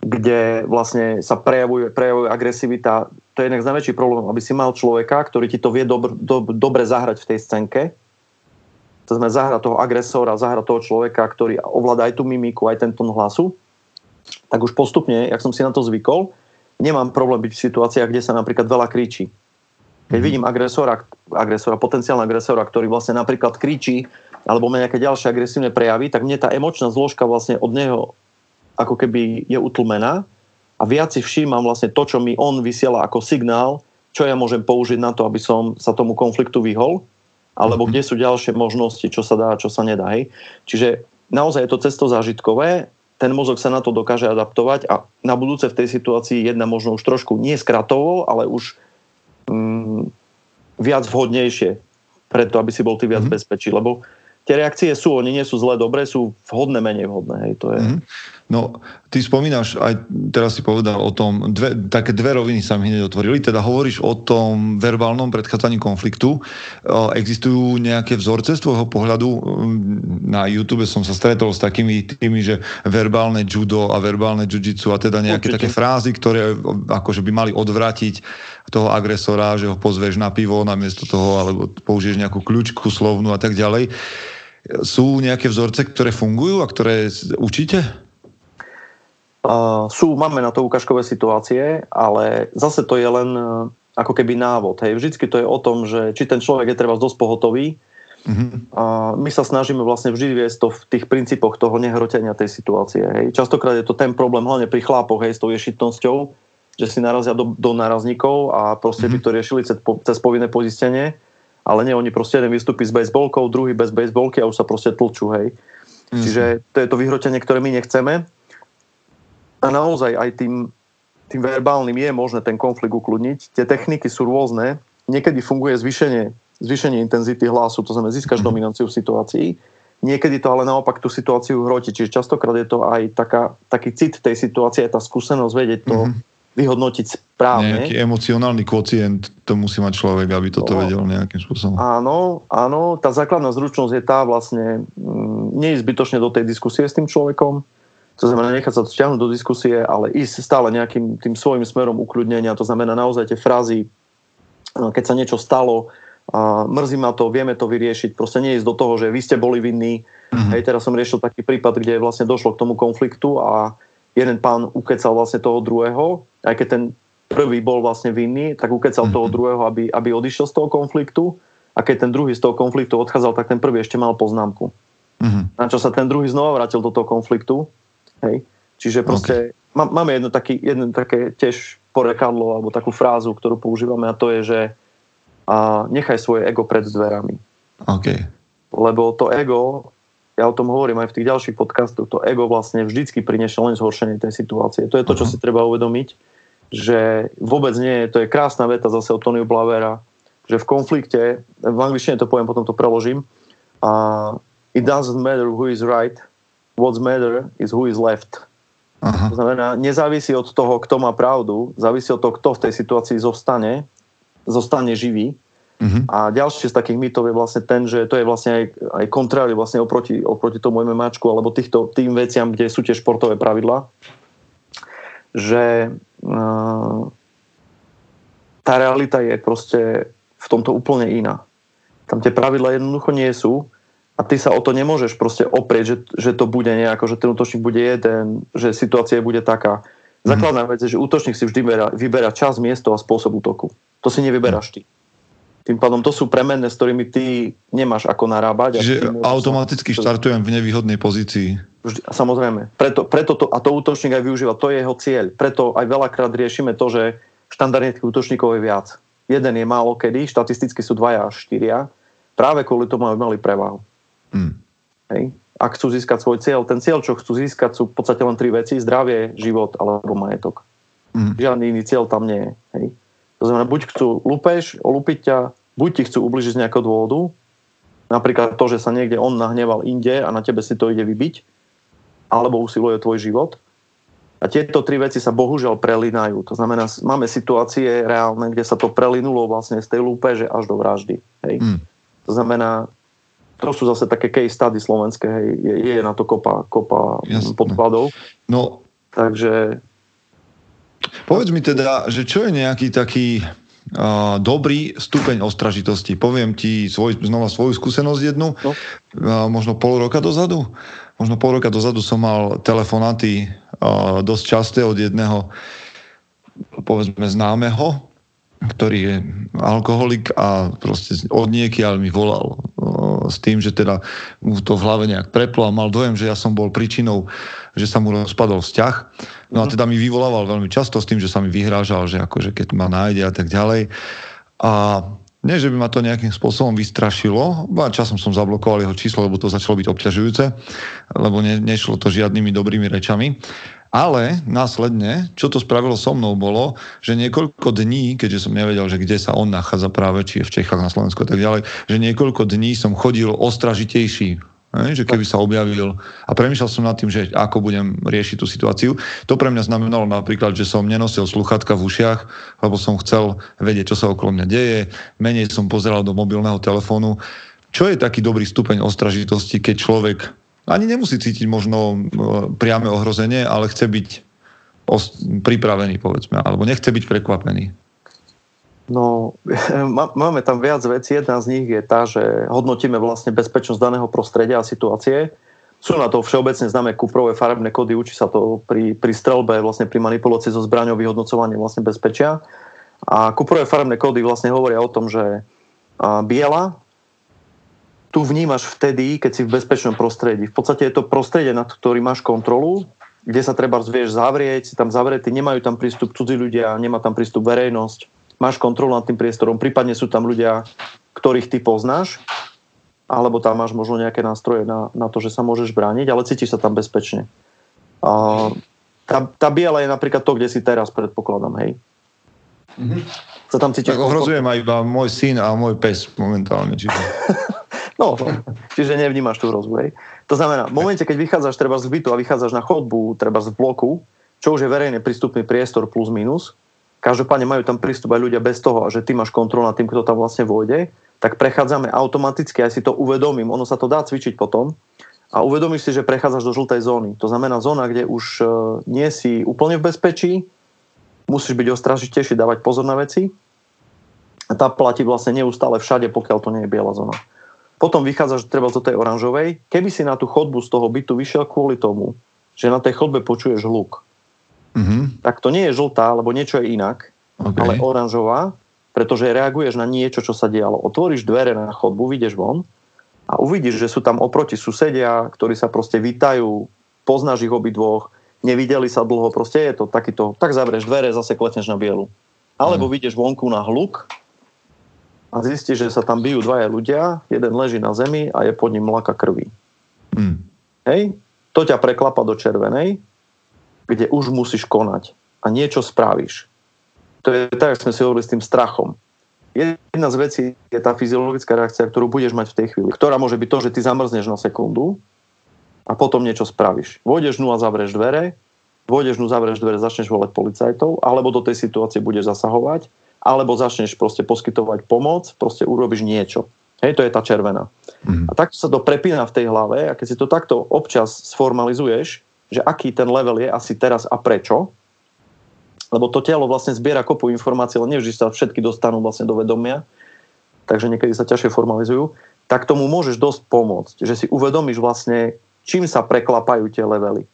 kde vlastne sa prejavuje, prejavuje agresivita. To je jeden z najväčších problémov, aby si mal človeka, ktorý ti to vie dobr, do, dobre zahrať v tej scénke, to znamená zahrať toho agresora, zahrať toho človeka, ktorý ovláda aj tú mimiku, aj ten tón hlasu, tak už postupne, jak som si na to zvykol, nemám problém byť v situáciách, kde sa napríklad veľa kričí. Keď mm vidím agresora, agresora, potenciálna agresora, ktorý vlastne napríklad kričí alebo má nejaké ďalšie agresívne prejavy, tak mne tá emočná zložka vlastne od neho ako keby je utlmená a viac si všímam vlastne to, čo mi on vysiela ako signál, čo ja môžem použiť na to, aby som sa tomu konfliktu vyhol alebo kde sú ďalšie možnosti, čo sa dá čo sa nedá. Hej. Čiže naozaj je to cesto zážitkové, ten mozog sa na to dokáže adaptovať a na budúce v tej situácii jedna možno už trošku nie skratovo, ale už mm, viac vhodnejšie preto, aby si bol ty viac mm-hmm. bezpečí. Lebo tie reakcie sú, oni nie sú zlé, dobré, sú vhodné, menej vhodné. Hej, to je... Mm-hmm. No, ty spomínaš, aj teraz si povedal o tom, dve, také dve roviny sa mi hneď otvorili, teda hovoríš o tom verbálnom predchádzaní konfliktu. Existujú nejaké vzorce z tvojho pohľadu? Na YouTube som sa stretol s takými tými, že verbálne judo a verbálne jiu-jitsu a teda nejaké Určite. také frázy, ktoré akože by mali odvrátiť toho agresora, že ho pozveš na pivo namiesto toho, alebo použiješ nejakú kľúčku slovnú a tak ďalej. Sú nejaké vzorce, ktoré fungujú a ktoré učíte? Uh, sú, máme na to ukážkové situácie, ale zase to je len uh, ako keby návod. Hej. Vždycky to je o tom, že či ten človek je treba dosť pohotový. Mm-hmm. Uh, my sa snažíme vlastne vždy viesť to v tých princípoch toho nehrotenia tej situácie. Hej. Častokrát je to ten problém hlavne pri chlápoch hej, s tou ješitnosťou, že si narazia do, do nárazníkov a proste mm-hmm. by to riešili cez, cez povinné pozistenie, ale nie, oni proste jeden vystúpi s baseballkou, druhý bez baseballky a už sa proste tlčú. Hej. Mm-hmm. Čiže to je to vyhrotenie, ktoré my nechceme a naozaj aj tým, tým verbálnym je možné ten konflikt ukludniť. Tie techniky sú rôzne. Niekedy funguje zvýšenie, zvýšenie intenzity hlasu, to znamená získaš mm-hmm. dominanciu v situácii. Niekedy to ale naopak tú situáciu hroti. Čiže častokrát je to aj taká, taký cit tej situácie, tá skúsenosť vedieť to mm-hmm. vyhodnotiť správne. Nejaký emocionálny kocient to musí mať človek, aby toto no, vedel nejakým spôsobom. Áno, áno. Tá základná zručnosť je tá vlastne, mm, nie zbytočne do tej diskusie s tým človekom, to znamená nechať sa vťahnuť do diskusie, ale ísť stále nejakým tým svojim smerom ukludnenia. To znamená naozaj tie frázy, keď sa niečo stalo, mrzí ma to, vieme to vyriešiť. Proste nie ísť do toho, že vy ste boli vinní. Mm-hmm. Hej, teraz som riešil taký prípad, kde vlastne došlo k tomu konfliktu a jeden pán ukecal vlastne toho druhého, aj keď ten prvý bol vlastne vinný, tak ukecal mm-hmm. toho druhého, aby, aby odišiel z toho konfliktu a keď ten druhý z toho konfliktu odchádzal, tak ten prvý ešte mal poznámku. Mm-hmm. Na čo sa ten druhý znova vrátil do toho konfliktu Hej? Čiže proste okay. máme jedno, taký, jedno také tiež porekadlo alebo takú frázu, ktorú používame a to je, že a nechaj svoje ego pred dverami. Okay. Lebo to ego, ja o tom hovorím aj v tých ďalších podcastoch, to ego vlastne vždycky priniesie len zhoršenie tej situácie. To je to, čo uh-huh. si treba uvedomiť, že vôbec nie je, to je krásna veta zase od Tonyho Blavera, že v konflikte, v angličtine to poviem, potom to preložím, uh, it doesn't matter who is right, what's matter is who is left. Aha. To znamená, nezávisí od toho, kto má pravdu, závisí od toho, kto v tej situácii zostane, zostane živý. Uh-huh. A ďalšie z takých mýtov je vlastne ten, že to je vlastne aj, aj kontrári vlastne oproti, oproti tomu MMAčku alebo týchto, tým veciam, kde sú tie športové pravidlá, že uh, tá realita je proste v tomto úplne iná. Tam tie pravidlá jednoducho nie sú a ty sa o to nemôžeš proste oprieť, že, že to bude nejako, že ten útočník bude jeden, že situácia bude taká. Základná vec je, že útočník si vždy vyberá, vyberá čas, miesto a spôsob útoku. To si nevyberáš ty. Tým pádom to sú premenné, s ktorými ty nemáš ako narábať. Čiže automaticky štartujem v nevýhodnej pozícii. Vždy, samozrejme. Preto, preto to, a to útočník aj využíva, to je jeho cieľ. Preto aj veľakrát riešime to, že štandardne tých útočníkov je viac. Jeden je málo kedy, štatisticky sú dvaja až štyria, práve kvôli tomu, aby mali prevahu. Mm. Hej. Ak chcú získať svoj cieľ, ten cieľ, čo chcú získať, sú v podstate len tri veci. Zdravie, život alebo majetok. Mm. Žiadny iný cieľ tam nie je. Hej. To znamená, buď chcú lúpeš, olúpiť ťa, buď ti chcú ubližiť z nejakého dôvodu, napríklad to, že sa niekde on nahneval inde a na tebe si to ide vybiť, alebo usiluje tvoj život. A tieto tri veci sa bohužiaľ prelinajú. To znamená, máme situácie reálne, kde sa to prelinulo vlastne z tej lúpeže až do vraždy. Hej. Mm. To znamená, to sú zase také case study slovenské, hej, je, je na to kopa, kopa podkladov. No, Takže... Povedz mi teda, že čo je nejaký taký uh, dobrý stupeň ostražitosti. Poviem ti svoj, znova svoju skúsenosť jednu, no. uh, možno pol roka dozadu. Možno pol roka dozadu som mal telefonáty uh, dosť časté od jedného povedzme známeho, ktorý je alkoholik a proste od niekiaľ mi volal s tým, že teda mu to v hlave nejak preplo a mal dojem, že ja som bol príčinou, že sa mu rozpadol vzťah. No a mhm. teda mi vyvolával veľmi často s tým, že sa mi vyhrážal, že akože keď ma nájde a tak ďalej. A nie, že by ma to nejakým spôsobom vystrašilo, a časom som zablokoval jeho číslo, lebo to začalo byť obťažujúce, lebo ne, nešlo to žiadnymi dobrými rečami. Ale následne, čo to spravilo so mnou, bolo, že niekoľko dní, keďže som nevedel, že kde sa on nachádza práve, či je v Čechách, na Slovensku a tak ďalej, že niekoľko dní som chodil ostražitejší že keby sa objavil a premýšľal som nad tým, že ako budem riešiť tú situáciu. To pre mňa znamenalo napríklad, že som nenosil sluchatka v ušiach, lebo som chcel vedieť, čo sa okolo mňa deje, menej som pozeral do mobilného telefónu. Čo je taký dobrý stupeň ostražitosti, keď človek ani nemusí cítiť možno e, priame ohrozenie, ale chce byť pripravený, povedzme, alebo nechce byť prekvapený. No, máme tam viac vecí. Jedna z nich je tá, že hodnotíme vlastne bezpečnosť daného prostredia a situácie. Sú na to všeobecne známe kuprové farebné kódy, učí sa to pri, pri strelbe, vlastne pri manipulácii so zbraňou, vyhodnocovanie vlastne bezpečia. A kuprové farebné kódy vlastne hovoria o tom, že biela tu vnímaš vtedy, keď si v bezpečnom prostredí. V podstate je to prostredie, nad ktorým máš kontrolu, kde sa treba vieš zavrieť, si tam zavretý, nemajú tam prístup cudzí ľudia, nemá tam prístup verejnosť, máš kontrolu nad tým priestorom, prípadne sú tam ľudia, ktorých ty poznáš, alebo tam máš možno nejaké nástroje na, na to, že sa môžeš brániť, ale cítiš sa tam bezpečne. A tá, tá biela je napríklad to, kde si teraz predpokladám, hej. Mm-hmm. Sa tam cítiš... Tak ohrozujem aj iba môj syn a môj pes momentálne. Čiže... No, čiže nevnímaš hrozbu. Hej. To znamená, v momente, keď vychádzaš treba z bytu a vychádzaš na chodbu, treba z bloku, čo už je verejne prístupný priestor plus minus, každopádne majú tam prístup aj ľudia bez toho, že ty máš kontrolu nad tým, kto tam vlastne vôjde, tak prechádzame automaticky, aj si to uvedomím, ono sa to dá cvičiť potom, a uvedomíš si, že prechádzaš do žltej zóny. To znamená zóna, kde už e, nie si úplne v bezpečí, musíš byť ostražitejší, dávať pozor na veci. A tá platí vlastne neustále všade, pokiaľ to nie je biela zóna potom vychádzaš treba do tej oranžovej. Keby si na tú chodbu z toho bytu vyšiel kvôli tomu, že na tej chodbe počuješ hluk, mm-hmm. tak to nie je žltá, alebo niečo je inak, okay. ale oranžová, pretože reaguješ na niečo, čo sa dialo. Otvoríš dvere na chodbu, vyjdeš von a uvidíš, že sú tam oproti susedia, ktorí sa proste vítajú, poznáš ich obidvoch, nevideli sa dlho, proste je to takýto, tak zavrieš dvere, zase kletneš na bielu. Alebo mm. vyjdeš vonku na hluk, a zistí, že sa tam bijú dvaja ľudia, jeden leží na zemi a je pod ním mlaka krvi. Mm. Hej? To ťa preklapa do červenej, kde už musíš konať a niečo spravíš. To je tak, ako sme si hovorili s tým strachom. Jedna z vecí je tá fyziologická reakcia, ktorú budeš mať v tej chvíli, ktorá môže byť to, že ty zamrzneš na sekundu a potom niečo spravíš. Vôjdeš nu a zavrieš dvere, vôjdeš nu, zavrieš dvere, začneš volať policajtov, alebo do tej situácie budeš zasahovať, alebo začneš proste poskytovať pomoc, proste urobíš niečo. Hej, to je tá červená. Mm. A takto sa to prepína v tej hlave a keď si to takto občas sformalizuješ, že aký ten level je asi teraz a prečo, lebo to telo vlastne zbiera kopu informácií, ale nevždy sa všetky dostanú vlastne do vedomia, takže niekedy sa ťažšie formalizujú, tak tomu môžeš dosť pomôcť, že si uvedomíš vlastne, čím sa preklapajú tie levely.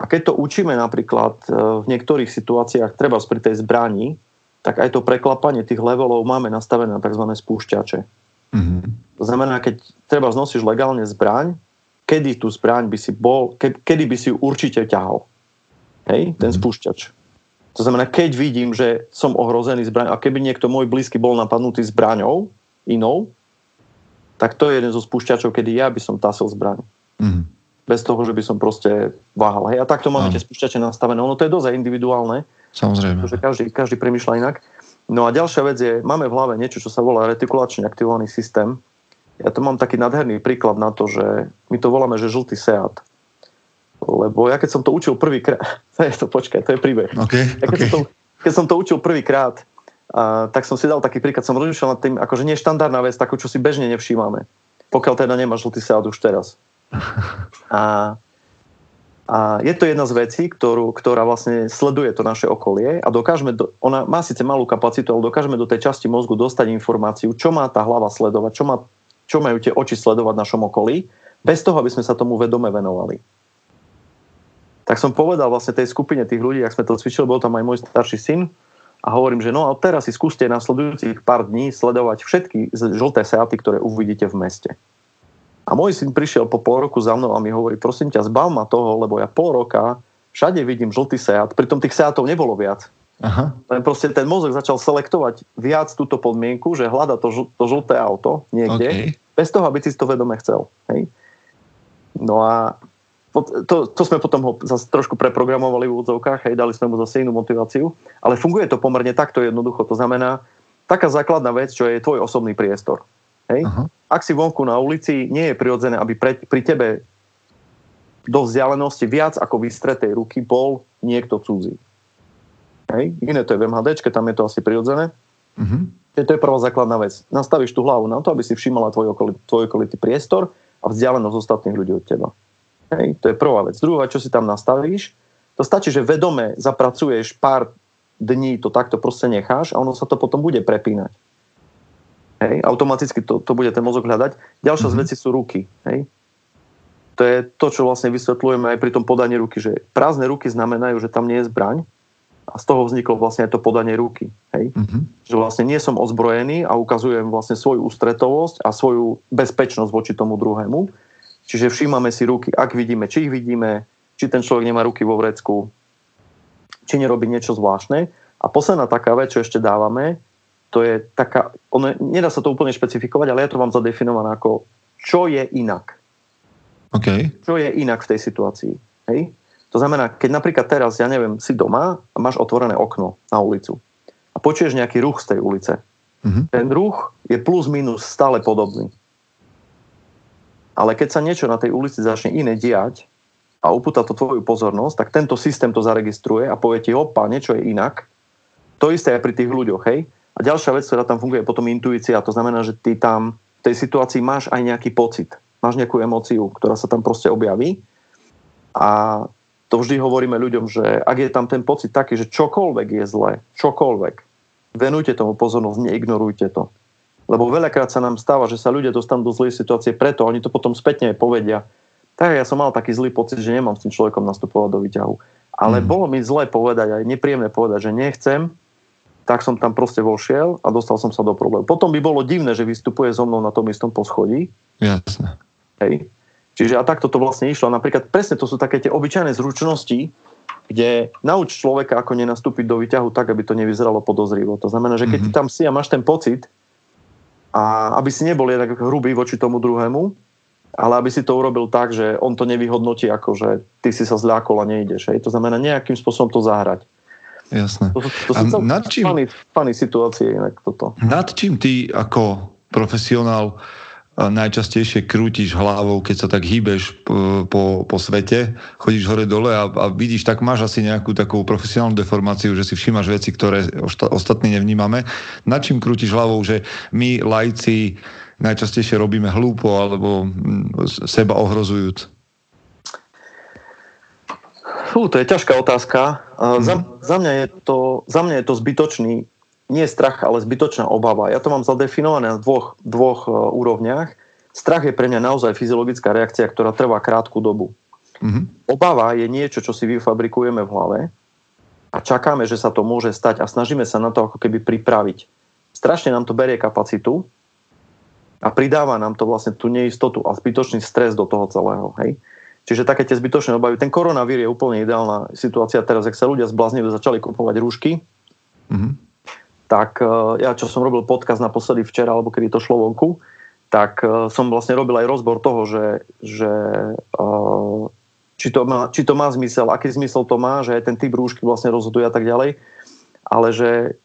A keď to učíme napríklad e, v niektorých situáciách, treba pri tej zbrani, tak aj to preklapanie tých levelov máme nastavené na tzv. spúšťače. Mm-hmm. To znamená, keď treba znosíš legálne zbraň, kedy tú zbraň by si bol, ke, kedy by si ju určite ťahol. Hej, ten mm. spúšťač. To znamená, keď vidím, že som ohrozený zbraň a keby niekto môj blízky bol napadnutý zbraňou inou, tak to je jeden zo spúšťačov, kedy ja by som tasil zbraň. Mm. Bez toho, že by som proste váhal. Hej, a takto máme tie spúšťače nastavené. Ono to je dosť individuálne. Samozrejme. Pretože každý, každý premyšľa inak. No a ďalšia vec je, máme v hlave niečo, čo sa volá retikulačne aktivovaný systém. Ja to mám taký nádherný príklad na to, že my to voláme, že žltý seat. Lebo ja keď som to učil prvýkrát, to je to, počkaj, to je príbeh. Okay, ja keď, okay. Som to, keď som to učil prvýkrát, tak som si dal taký príklad, som rozmýšľal nad tým, akože nie štandardná vec, takú, čo si bežne nevšímame. Pokiaľ teda nemá žltý seat už teraz. A, a je to jedna z vecí, ktorú, ktorá vlastne sleduje to naše okolie a dokážeme, do, ona má síce malú kapacitu, ale dokážeme do tej časti mozgu dostať informáciu, čo má tá hlava sledovať, čo, má, čo majú tie oči sledovať v našom okolí, bez toho, aby sme sa tomu vedome venovali tak som povedal vlastne tej skupine tých ľudí, ak sme to cvičili, bol tam aj môj starší syn a hovorím, že no a teraz si skúste nasledujúcich pár dní sledovať všetky žlté seaty, ktoré uvidíte v meste. A môj syn prišiel po pol roku za mnou a mi hovorí, prosím ťa, zbav ma toho, lebo ja pol roka všade vidím žltý seat, pritom tých seatov nebolo viac. Aha. Len proste ten mozog začal selektovať viac túto podmienku, že hľada to, žl- to žlté auto niekde, okay. bez toho, aby si to vedome chcel. Hej? No a to, to sme potom ho zase trošku preprogramovali v úvodzovkách, hej, dali sme mu zase inú motiváciu, ale funguje to pomerne takto jednoducho. To znamená, taká základná vec, čo je tvoj osobný priestor. Hej? Uh-huh. Ak si vonku na ulici, nie je prirodzené, aby pre, pri tebe do vzdialenosti viac ako vystretej ruky bol niekto cudzí. Hej? Iné to je v MHD, tam je to asi prirodzené. Uh-huh. To je prvá základná vec. Nastavíš tú hlavu na to, aby si všimala tvoj, okolitý, tvoj okolitý priestor a vzdialenosť ostatných ľudí od teba. Hej, to je prvá vec. Druhá, čo si tam nastavíš, to stačí, že vedome zapracuješ pár dní, to takto proste necháš a ono sa to potom bude prepínať. Hej, automaticky to, to bude ten mozog hľadať. Ďalšia mm-hmm. z vecí sú ruky. Hej. To je to, čo vlastne vysvetľujeme aj pri tom podaní ruky, že prázdne ruky znamenajú, že tam nie je zbraň a z toho vzniklo vlastne aj to podanie ruky. Hej. Mm-hmm. Že vlastne nie som ozbrojený a ukazujem vlastne svoju ústretovosť a svoju bezpečnosť voči tomu druhému Čiže všímame si ruky, ak vidíme, či ich vidíme, či ten človek nemá ruky vo vrecku, či nerobí niečo zvláštne. A posledná taká vec, čo ešte dávame, to je taká, ono, nedá sa to úplne špecifikovať, ale ja to mám zadefinované ako, čo je inak. Okay. Čo je inak v tej situácii. Hej? To znamená, keď napríklad teraz, ja neviem, si doma a máš otvorené okno na ulicu a počuješ nejaký ruch z tej ulice. Mm-hmm. Ten ruch je plus minus stále podobný. Ale keď sa niečo na tej ulici začne iné diať a upúta to tvoju pozornosť, tak tento systém to zaregistruje a povie ti, opa, niečo je inak. To isté aj pri tých ľuďoch, hej? A ďalšia vec, ktorá tam funguje, je potom intuícia. To znamená, že ty tam v tej situácii máš aj nejaký pocit. Máš nejakú emóciu, ktorá sa tam proste objaví. A to vždy hovoríme ľuďom, že ak je tam ten pocit taký, že čokoľvek je zlé, čokoľvek, venujte tomu pozornosť, neignorujte to. Lebo veľakrát sa nám stáva, že sa ľudia dostanú do zlej situácie preto, oni to potom spätne povedia. Tak ja som mal taký zlý pocit, že nemám s tým človekom nastupovať do výťahu. Ale mm. bolo mi zle povedať, aj nepríjemné povedať, že nechcem, tak som tam proste vošiel a dostal som sa do problému. Potom by bolo divné, že vystupuje so mnou na tom istom poschodí. Jasne. Hej. Čiže a takto to vlastne išlo. Napríklad presne to sú také tie obyčajné zručnosti, kde nauč človeka, ako nenastúpiť do výťahu tak, aby to nevyzeralo podozrivo. To znamená, že keď mm-hmm. tam si a máš ten pocit, a aby si nebol jednak hrubý voči tomu druhému, ale aby si to urobil tak, že on to nevyhodnotí ako, že ty si sa zľakol a neideš. Hej. To znamená nejakým spôsobom to zahrať. Jasné. To, to, a nad čím, funny, funny situácie inak toto. Nad čím ty ako profesionál najčastejšie krútiš hlavou, keď sa tak hýbeš po, po, po svete, chodíš hore-dole a, a vidíš, tak máš asi nejakú takú profesionálnu deformáciu, že si všímaš veci, ktoré ostatní nevnímame. Na čím krútiš hlavou, že my, lajci, najčastejšie robíme hlúpo alebo seba ohrozujúc? Fú, to je ťažká otázka. Hmm. Za, za, mňa je to, za mňa je to zbytočný nie strach, ale zbytočná obava. Ja to mám zadefinované na dvoch, dvoch e, úrovniach. Strach je pre mňa naozaj fyziologická reakcia, ktorá trvá krátku dobu. Mm-hmm. Obava je niečo, čo si vyfabrikujeme v hlave a čakáme, že sa to môže stať a snažíme sa na to ako keby pripraviť. Strašne nám to berie kapacitu A pridáva nám to vlastne tú neistotu a zbytočný stres do toho celého. Hej? Čiže také tie zbytočné obavy. Ten koronavír je úplne ideálna situácia teraz, ak sa ľudia zbláznili, začali kupovať rúšky, mm-hmm. tak e, ja, čo som robil podcast naposledy včera, alebo kedy to šlo vonku, tak e, som vlastne robil aj rozbor toho, že, že či to, má, či to má zmysel, aký zmysel to má, že aj ten typ rúšky vlastne rozhoduje a tak ďalej, ale že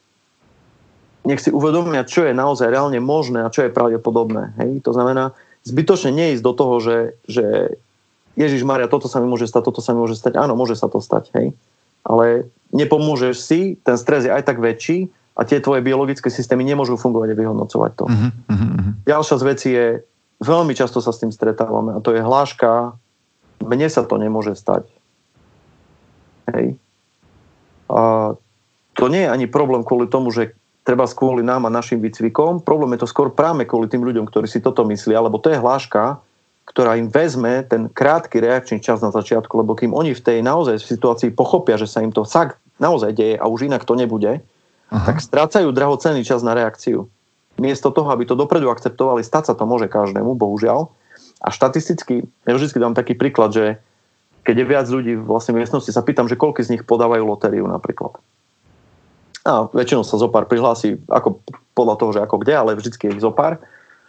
nech si uvedomia, čo je naozaj reálne možné a čo je pravdepodobné. Hej? To znamená, zbytočne neísť do toho, že, že Ježiš Maria, toto sa mi môže stať, toto sa mi môže stať. Áno, môže sa to stať, hej. Ale nepomôžeš si, ten stres je aj tak väčší a tie tvoje biologické systémy nemôžu fungovať a vyhodnocovať to. Uh-huh, uh-huh. Ďalšia z vecí je, veľmi často sa s tým stretávame a to je hláška, mne sa to nemôže stať. Hej. A to nie je ani problém kvôli tomu, že treba kvôli nám a našim výcvikom. Problém je to skôr práve kvôli tým ľuďom, ktorí si toto myslia, lebo to je hláška, ktorá im vezme ten krátky reakčný čas na začiatku, lebo kým oni v tej naozaj situácii pochopia, že sa im to sak naozaj deje a už inak to nebude, Aha. tak strácajú drahocenný čas na reakciu. Miesto toho, aby to dopredu akceptovali, stať sa to môže každému, bohužiaľ, a štatisticky, ja vždy dám taký príklad, že keď je viac ľudí v vlastnej miestnosti, sa pýtam, že koľko z nich podávajú lotériu napríklad. A väčšinou sa zopár prihlási, ako podľa toho, že ako kde, ale vždycky je ich zopár.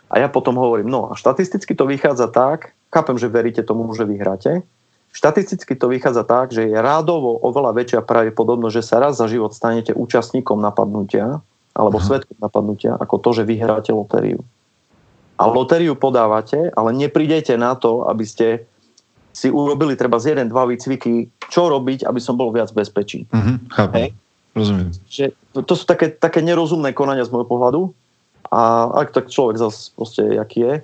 A ja potom hovorím, no a štatisticky to vychádza tak, chápem, že veríte tomu, že vyhráte, štatisticky to vychádza tak, že je rádovo oveľa väčšia pravdepodobnosť, že sa raz za život stanete účastníkom napadnutia alebo svetkom napadnutia, ako to, že vyhráte lotériu a lotériu podávate, ale neprídete na to, aby ste si urobili treba z jeden, dva výcviky, čo robiť, aby som bol viac bezpečí. Mm-hmm, chápem. Hej? Rozumiem. Že to, to sú také, také nerozumné konania z môjho pohľadu a ak tak človek zase proste jaký je,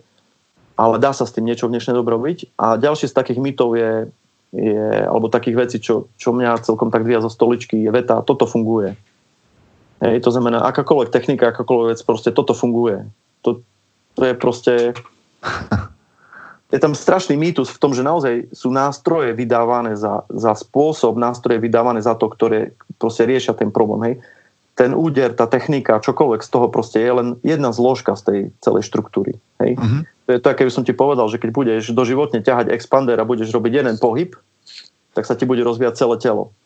ale dá sa s tým niečo v dnešnej dobe robiť. A ďalší z takých mytov je, je alebo takých vecí, čo, čo mňa celkom tak dvíja zo stoličky, je veta, toto funguje. Hej, to znamená, akákoľvek technika, akákoľvek vec, proste toto funguje. To, to je proste... Je tam strašný mýtus v tom, že naozaj sú nástroje vydávané za, za spôsob, nástroje vydávané za to, ktoré proste riešia ten problém. Hej. Ten úder, tá technika, čokoľvek z toho proste je len jedna zložka z tej celej štruktúry. Hej. Uh-huh. To je to, keby som ti povedal, že keď budeš doživotne ťahať expander a budeš robiť jeden pohyb, tak sa ti bude rozvíjať celé telo.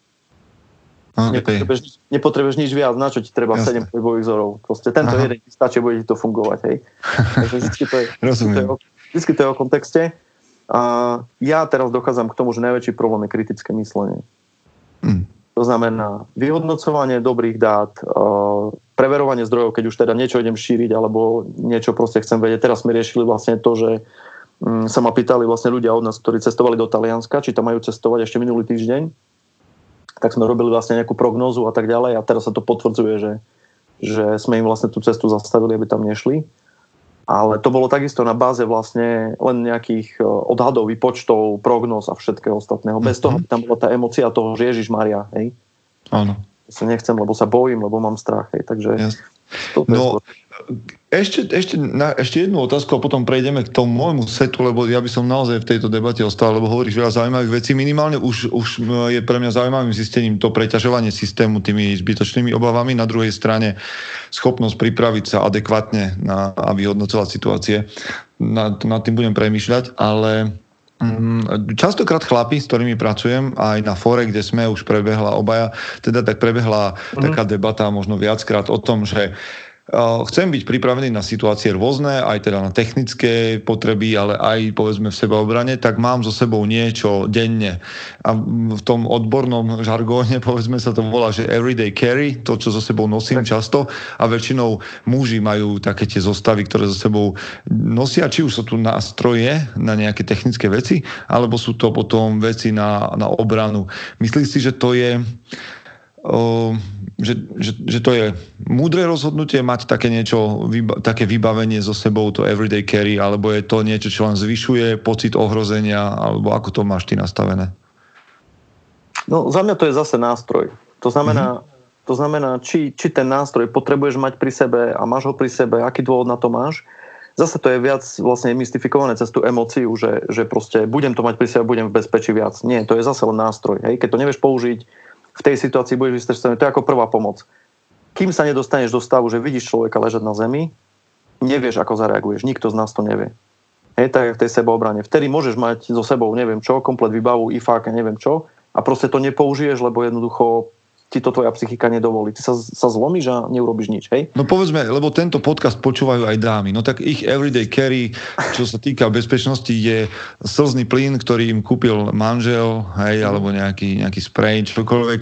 Okay. Nepotrebuješ, nepotrebuješ nič viac, na čo ti treba Jasne. 7 pohybových vzorov. Proste tento Aha. jeden ti stačí, bude ti to fungovať. Hej. Takže vždy to je, vždy to je, o, vždy to je o kontexte. A ja teraz dochádzam k tomu, že najväčší problém je kritické myslenie. Hmm. To znamená vyhodnocovanie dobrých dát, preverovanie zdrojov, keď už teda niečo idem šíriť, alebo niečo proste chcem vedieť. Teraz sme riešili vlastne to, že mm, sa ma pýtali vlastne ľudia od nás, ktorí cestovali do Talianska, či tam majú cestovať ešte minulý týždeň tak sme robili vlastne nejakú prognózu a tak ďalej a teraz sa to potvrdzuje, že, že sme im vlastne tú cestu zastavili, aby tam nešli. Ale to bolo takisto na báze vlastne len nejakých e, odhadov, výpočtov, prognóz a všetkého ostatného. Bez toho, aby tam bola tá emocia toho, že Ježiš Maria, hej. Áno. Ja sa nechcem, lebo sa bojím, lebo mám strach, hej. Takže... Yes. No, ešte, ešte, na, ešte jednu otázku a potom prejdeme k tomu môjmu setu, lebo ja by som naozaj v tejto debate ostal, lebo hovoríš veľa zaujímavých vecí. Minimálne už, už je pre mňa zaujímavým zistením to preťažovanie systému tými zbytočnými obavami. Na druhej strane schopnosť pripraviť sa adekvátne na, a vyhodnocovať situácie. Nad, nad tým budem premýšľať, ale Častokrát chlapi, s ktorými pracujem, aj na fore, kde sme už prebehla obaja, teda tak prebehla mm. taká debata možno viackrát o tom, že uh, Chcem byť pripravený na situácie rôzne, aj teda na technické potreby, ale aj povedzme v sebaobrane, tak mám so sebou niečo denne. A v tom odbornom žargóne povedzme sa to volá, že everyday carry, to, čo so sebou nosím často a väčšinou muži majú také tie zostavy, ktoré so sebou nosia, či už sú tu nástroje na nejaké technické veci, alebo sú to potom veci na, na obranu. Myslíš si, že to je že, že, že to je múdre rozhodnutie mať také niečo, také vybavenie so sebou, to everyday carry, alebo je to niečo, čo len zvyšuje pocit ohrozenia, alebo ako to máš ty nastavené? No za mňa to je zase nástroj. To znamená, mm-hmm. to znamená či, či ten nástroj potrebuješ mať pri sebe a máš ho pri sebe, aký dôvod na to máš. Zase to je viac vlastne mystifikované cez tú emóciu, že, že proste budem to mať pri sebe, budem v bezpečí viac. Nie, to je zase len nástroj. Hej? Keď to nevieš použiť, v tej situácii budeš vystresovaný. To je ako prvá pomoc. Kým sa nedostaneš do stavu, že vidíš človeka ležať na zemi, nevieš, ako zareaguješ. Nikto z nás to nevie. Hej, tak v tej sebeobrane. Vtedy môžeš mať so sebou, neviem čo, komplet výbavu, IFAK, neviem čo, a proste to nepoužiješ, lebo jednoducho ti to tvoja psychika nedovolí. Ty sa, sa zlomíš a neurobiš nič, hej? No povedzme, lebo tento podcast počúvajú aj dámy. No tak ich everyday carry, čo sa týka bezpečnosti, je slzný plyn, ktorý im kúpil manžel, hej, alebo nejaký, nejaký spray, čokoľvek,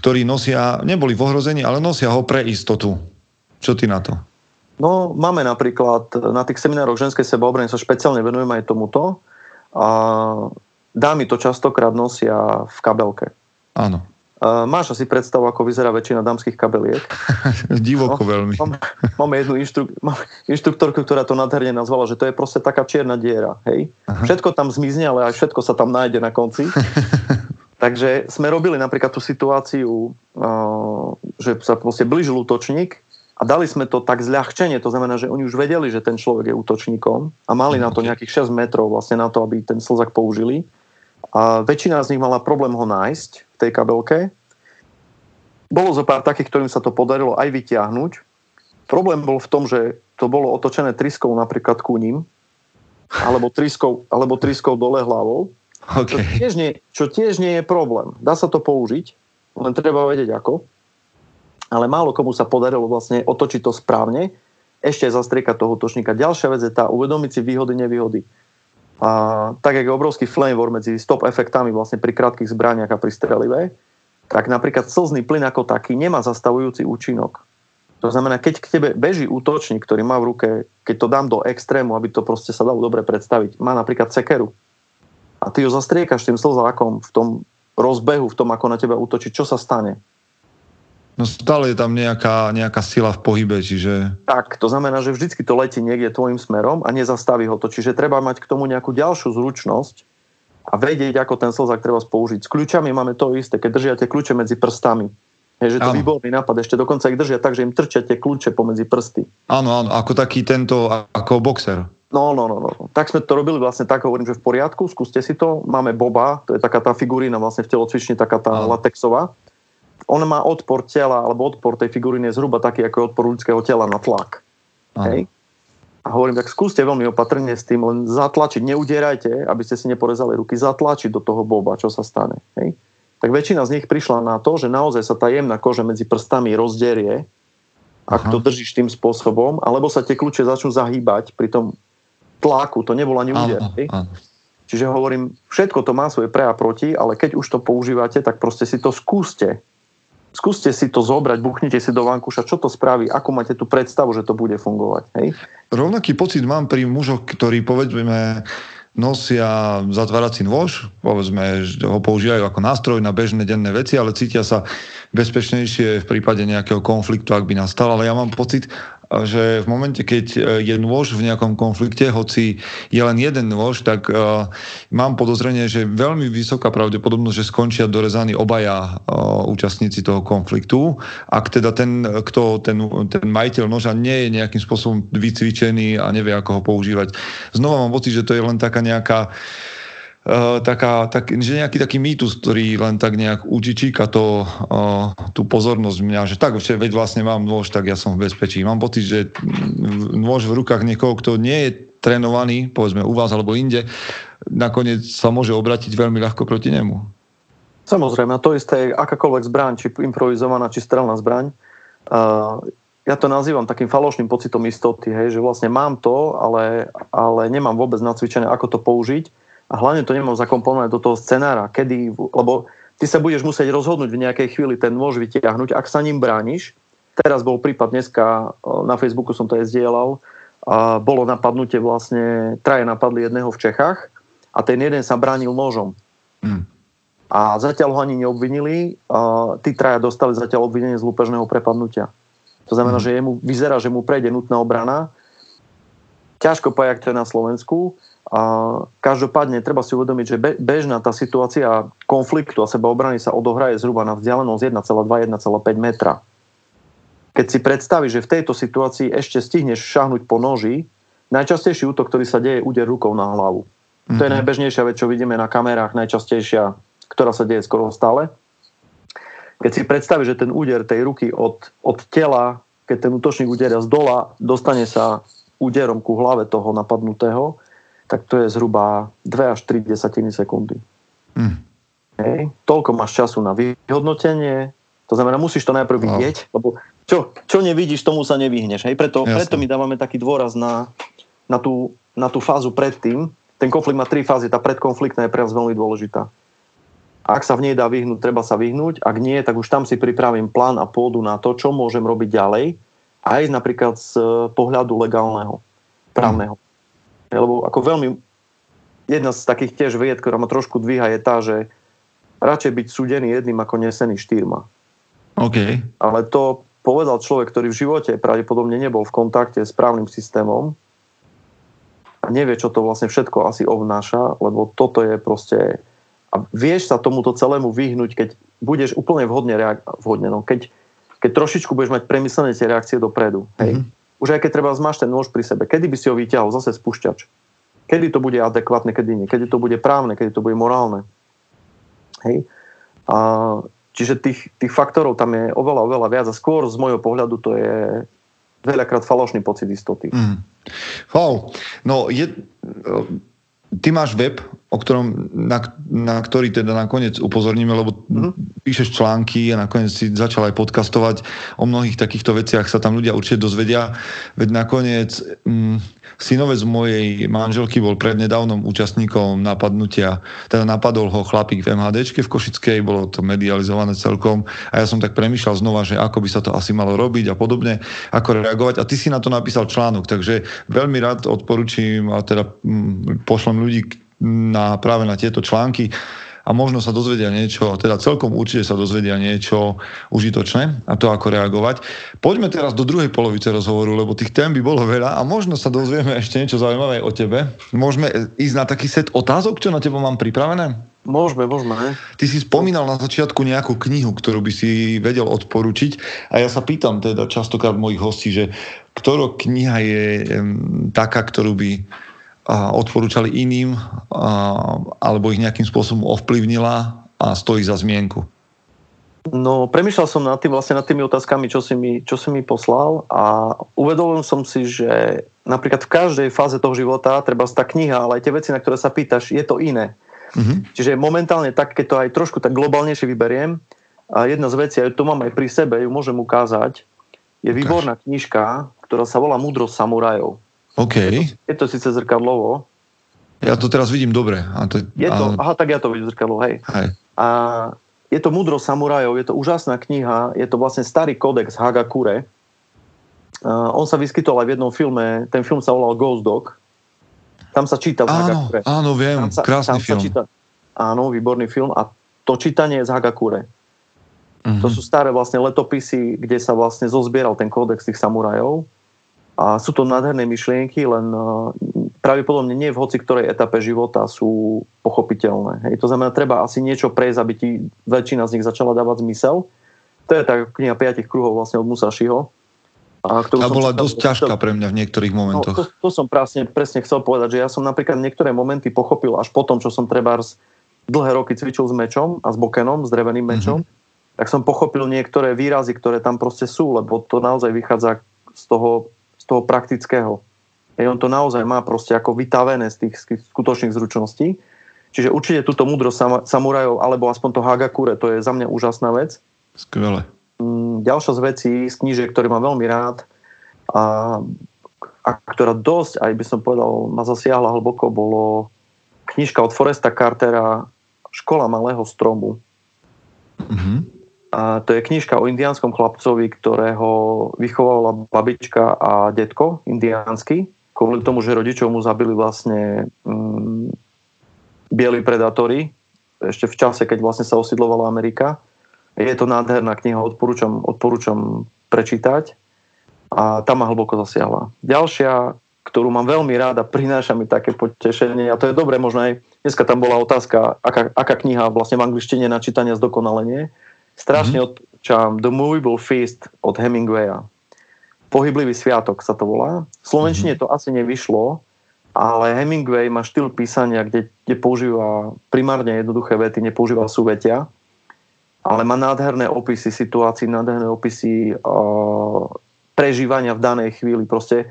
ktorý nosia, neboli v ohrození, ale nosia ho pre istotu. Čo ty na to? No, máme napríklad na tých seminároch ženskej sebaobrany sa špeciálne venujeme aj tomuto. A dámy to častokrát nosia v kabelke. Áno. Uh, máš asi predstavu, ako vyzerá väčšina dámskych kabeliek? Divoko no, veľmi. Máme, máme jednu inštru, máme inštruktorku, ktorá to nádherne nazvala, že to je proste taká čierna diera. Hej? Aha. Všetko tam zmizne, ale aj všetko sa tam nájde na konci. Takže sme robili napríklad tú situáciu, uh, že sa proste blížil útočník a dali sme to tak zľahčenie, to znamená, že oni už vedeli, že ten človek je útočníkom a mali na to nejakých 6 metrov vlastne na to, aby ten slzak použili. A väčšina z nich mala problém ho nájsť v tej kabelke. Bolo zo pár takých, ktorým sa to podarilo aj vyťahnuť. Problém bol v tom, že to bolo otočené triskou napríklad ku ním, alebo triskou, alebo triskou dole hlavou. Okay. Čo, tiež nie, čo tiež nie je problém. Dá sa to použiť, len treba vedieť ako. Ale málo komu sa podarilo vlastne otočiť to správne, ešte zastriekať toho točníka. Ďalšia vec je tá, uvedomiť si výhody, nevýhody. A tak, ako je obrovský flame war medzi stop efektami vlastne pri krátkých zbraniach a pri strelive, tak napríklad slzný plyn ako taký nemá zastavujúci účinok. To znamená, keď k tebe beží útočník, ktorý má v ruke, keď to dám do extrému, aby to proste sa dalo dobre predstaviť, má napríklad sekeru a ty ho zastriekaš tým slzákom v tom rozbehu, v tom, ako na teba útočí, čo sa stane? No stále je tam nejaká, nejaká sila v pohybe, čiže... Tak, to znamená, že vždycky to letí niekde tvojim smerom a nezastaví ho to. Čiže treba mať k tomu nejakú ďalšiu zručnosť a vedieť, ako ten slzak treba použiť. S kľúčami máme to isté, keď držíte kľúče medzi prstami. Je, že to áno. výborný nápad. Ešte dokonca ich držia tak, že im trčiate kľúče pomedzi prsty. Áno, áno, ako taký tento, ako boxer. No, no, no, no. Tak sme to robili vlastne tak, hovorím, že v poriadku, skúste si to. Máme Boba, to je taká tá figurína vlastne v telocvični, taká tá áno. latexová on má odpor tela, alebo odpor tej figuriny je zhruba taký, ako je odpor ľudského tela na tlak. Hej? A hovorím, tak skúste veľmi opatrne s tým, len zatlačiť, neudierajte, aby ste si neporezali ruky, zatlačiť do toho boba, čo sa stane. Hej? Tak väčšina z nich prišla na to, že naozaj sa tá jemná koža medzi prstami rozderie, ak Aha. to držíš tým spôsobom, alebo sa tie kľúče začnú zahýbať pri tom tlaku, to nebolo ani úder. Čiže hovorím, všetko to má svoje pre a proti, ale keď už to používate, tak proste si to skúste skúste si to zobrať, buchnite si do vankúša, čo to spraví, ako máte tú predstavu, že to bude fungovať. Hej? Rovnaký pocit mám pri mužoch, ktorí povedzme nosia zatvárací nôž, povedzme, že ho používajú ako nástroj na bežné denné veci, ale cítia sa bezpečnejšie v prípade nejakého konfliktu, ak by nastal. Ale ja mám pocit, že v momente, keď e, je nôž v nejakom konflikte, hoci je len jeden nôž, tak uh, mám podozrenie, že veľmi vysoká pravdepodobnosť, že skončia dorezaní obaja uh, účastníci toho konfliktu. Ak teda ten, kto, ten, ten majiteľ noža nie je nejakým spôsobom vycvičený a nevie, ako ho používať. Znova mám pocit, že to je len taká nejaká uh, Uh, taká, tak, že nejaký taký mýtus, ktorý len tak nejak učičíka to, uh, tú pozornosť mňa, že tak, že veď vlastne mám nôž, tak ja som v bezpečí. Mám pocit, že nôž v rukách niekoho, kto nie je trénovaný, povedzme u vás alebo inde, nakoniec sa môže obratiť veľmi ľahko proti nemu. Samozrejme, to isté je akákoľvek zbraň, či improvizovaná, či strelná zbraň. Uh, ja to nazývam takým falošným pocitom istoty, hej, že vlastne mám to, ale, ale nemám vôbec nacvičené, ako to použiť a hlavne to nemám zakomponovať do toho scenára, kedy, lebo ty sa budeš musieť rozhodnúť v nejakej chvíli ten nôž vytiahnuť, ak sa ním brániš. Teraz bol prípad dneska, na Facebooku som to aj zdieľal, a bolo napadnutie vlastne, traje napadli jedného v Čechách a ten jeden sa bránil nožom. Hmm. A zatiaľ ho ani neobvinili, a tí traja dostali zatiaľ obvinenie z lúpežného prepadnutia. To znamená, hmm. že jemu vyzerá, že mu prejde nutná obrana. Ťažko pajak to je na Slovensku, a každopádne treba si uvedomiť, že bežná tá situácia konfliktu a sebaobrany sa odohraje zhruba na vzdialenosť 1,2-1,5 metra. Keď si predstavíš, že v tejto situácii ešte stihneš šahnuť po noži, najčastejší útok, ktorý sa deje, úder rukou na hlavu. Mm-hmm. To je mhm. najbežnejšia vec, čo vidíme na kamerách, najčastejšia, ktorá sa deje skoro stále. Keď si predstavíš, že ten úder tej ruky od, od tela, keď ten útočník uderia z dola, dostane sa úderom ku hlave toho napadnutého, tak to je zhruba 2 až 3 desatiny sekundy. Mm. Hej. Toľko máš času na vyhodnotenie, to znamená, musíš to najprv vidieť, lebo čo, čo nevidíš, tomu sa nevyhneš. Hej? Preto, preto my dávame taký dôraz na, na, tú, na tú fázu predtým. Ten konflikt má tri fázy, tá predkonfliktná je pre nás veľmi dôležitá. Ak sa v nej dá vyhnúť, treba sa vyhnúť. Ak nie, tak už tam si pripravím plán a pôdu na to, čo môžem robiť ďalej, aj napríklad z pohľadu legálneho, právneho. Mm. Lebo ako veľmi, jedna z takých tiež vied, ktorá ma trošku dvíha, je tá, že radšej byť súdený jedným ako nesený štyrma. OK. Ale to povedal človek, ktorý v živote pravdepodobne nebol v kontakte s právnym systémom a nevie, čo to vlastne všetko asi obnáša, lebo toto je proste a vieš sa tomuto celému vyhnúť, keď budeš úplne vhodne, reak- vhodne no, keď, keď trošičku budeš mať premyslené tie reakcie dopredu. Hej? Mm-hmm. Už aj keď treba zmáš ten nôž pri sebe, kedy by si ho vyťahol, zase spúšťač. Kedy to bude adekvátne, kedy nie. Kedy to bude právne, kedy to bude morálne. Hej? A, čiže tých, tých faktorov tam je oveľa, oveľa viac a skôr z môjho pohľadu to je veľakrát falošný pocit istoty. Mm. Wow. No je, ty máš web, o ktorom, na, na ktorý teda nakoniec upozorníme, lebo mm-hmm. píšeš články a nakoniec si začal aj podcastovať o mnohých takýchto veciach, sa tam ľudia určite dozvedia. Veď nakoniec mm, synovec mojej manželky bol prednedávnom účastníkom napadnutia, teda napadol ho chlapík v MHDčke v Košickej, bolo to medializované celkom a ja som tak premyšľal znova, že ako by sa to asi malo robiť a podobne, ako reagovať. A ty si na to napísal článok, takže veľmi rád odporučím a teda mm, pošlem ľudí na, práve na tieto články a možno sa dozvedia niečo, teda celkom určite sa dozvedia niečo užitočné a to ako reagovať. Poďme teraz do druhej polovice rozhovoru, lebo tých tém by bolo veľa a možno sa dozvieme ešte niečo zaujímavé o tebe. Môžeme ísť na taký set otázok, čo na teba mám pripravené? Môžeme, môžeme. Ty si spomínal na začiatku nejakú knihu, ktorú by si vedel odporučiť a ja sa pýtam teda častokrát mojich hostí, že ktorá kniha je um, taká, ktorú by odporúčali iným alebo ich nejakým spôsobom ovplyvnila a stojí za zmienku? No, premyšľal som nad tým, vlastne nad tými otázkami, čo si, mi, čo si mi poslal a uvedomil som si, že napríklad v každej fáze toho života, treba tá kniha, ale aj tie veci, na ktoré sa pýtaš, je to iné. Mm-hmm. Čiže momentálne tak, keď to aj trošku tak globálnejšie vyberiem, a jedna z vecí, aj to mám aj pri sebe, ju môžem ukázať, je výborná knižka, ktorá sa volá Múdrosť samurajov. OK. Je to, je to síce zrkadlovo. Ja to teraz vidím dobre. A to, je to, aha, tak ja to vidím zrkadlo, hej. hej. A je to Mudro samurajov, je to úžasná kniha, je to vlastne starý kodex Hagakure. Uh, on sa vyskytol aj v jednom filme, ten film sa volal Ghost Dog. Tam sa číta z áno, Hagakure. Áno, viem, tam sa, krásny tam film. Sa číta, áno, výborný film a to čítanie je z Hagakure. Uh-huh. To sú staré vlastne letopisy, kde sa vlastne zozbieral ten kódex tých samurajov a sú to nádherné myšlienky, len e, pravdepodobne nie v hoci ktorej etape života sú pochopiteľné. Hej. To znamená, treba asi niečo prejsť, aby ti väčšina z nich začala dávať zmysel. To je tá kniha 5 kruhov vlastne od Musashiho. A, ktorú a bola čítal, dosť ťažká pre mňa v niektorých no, momentoch. No, to, to som presne, presne chcel povedať, že ja som napríklad niektoré momenty pochopil až po tom, čo som treba dlhé roky cvičil s mečom a s bokenom, s dreveným mečom, mm-hmm. tak som pochopil niektoré výrazy, ktoré tam proste sú, lebo to naozaj vychádza z toho toho praktického. Hej, on to naozaj má proste ako vytavené z tých, skutočných zručností. Čiže určite túto múdrosť samurajov, alebo aspoň to Hagakure, to je za mňa úžasná vec. Skvelé. Mm, ďalšia z vecí, z knížiek, ktorý mám veľmi rád a, a ktorá dosť, aj by som povedal, ma zasiahla hlboko, bolo knižka od Foresta Cartera Škola malého stromu. Mm-hmm. A to je knižka o indiánskom chlapcovi, ktorého vychovala babička a detko indiánsky, kvôli tomu, že rodičov mu zabili vlastne mm, bieli predátori, ešte v čase, keď vlastne sa osidlovala Amerika. Je to nádherná kniha, odporúčam, odporúčam prečítať a tam ma hlboko zasiahla. Ďalšia, ktorú mám veľmi rád a prináša mi také potešenie, a to je dobre, možno aj dneska tam bola otázka, aká, aká kniha vlastne v angličtine na čítanie zdokonalenie. Strašne mm-hmm. odporúčam The Movable Feast od Hemingwaya. Pohyblivý sviatok sa to volá. V Slovenčine mm-hmm. to asi nevyšlo, ale Hemingway má štýl písania, kde, kde používa primárne jednoduché vety, nepoužíva súvetia, ale má nádherné opisy situácií, nádherné opisy uh, prežívania v danej chvíli. Proste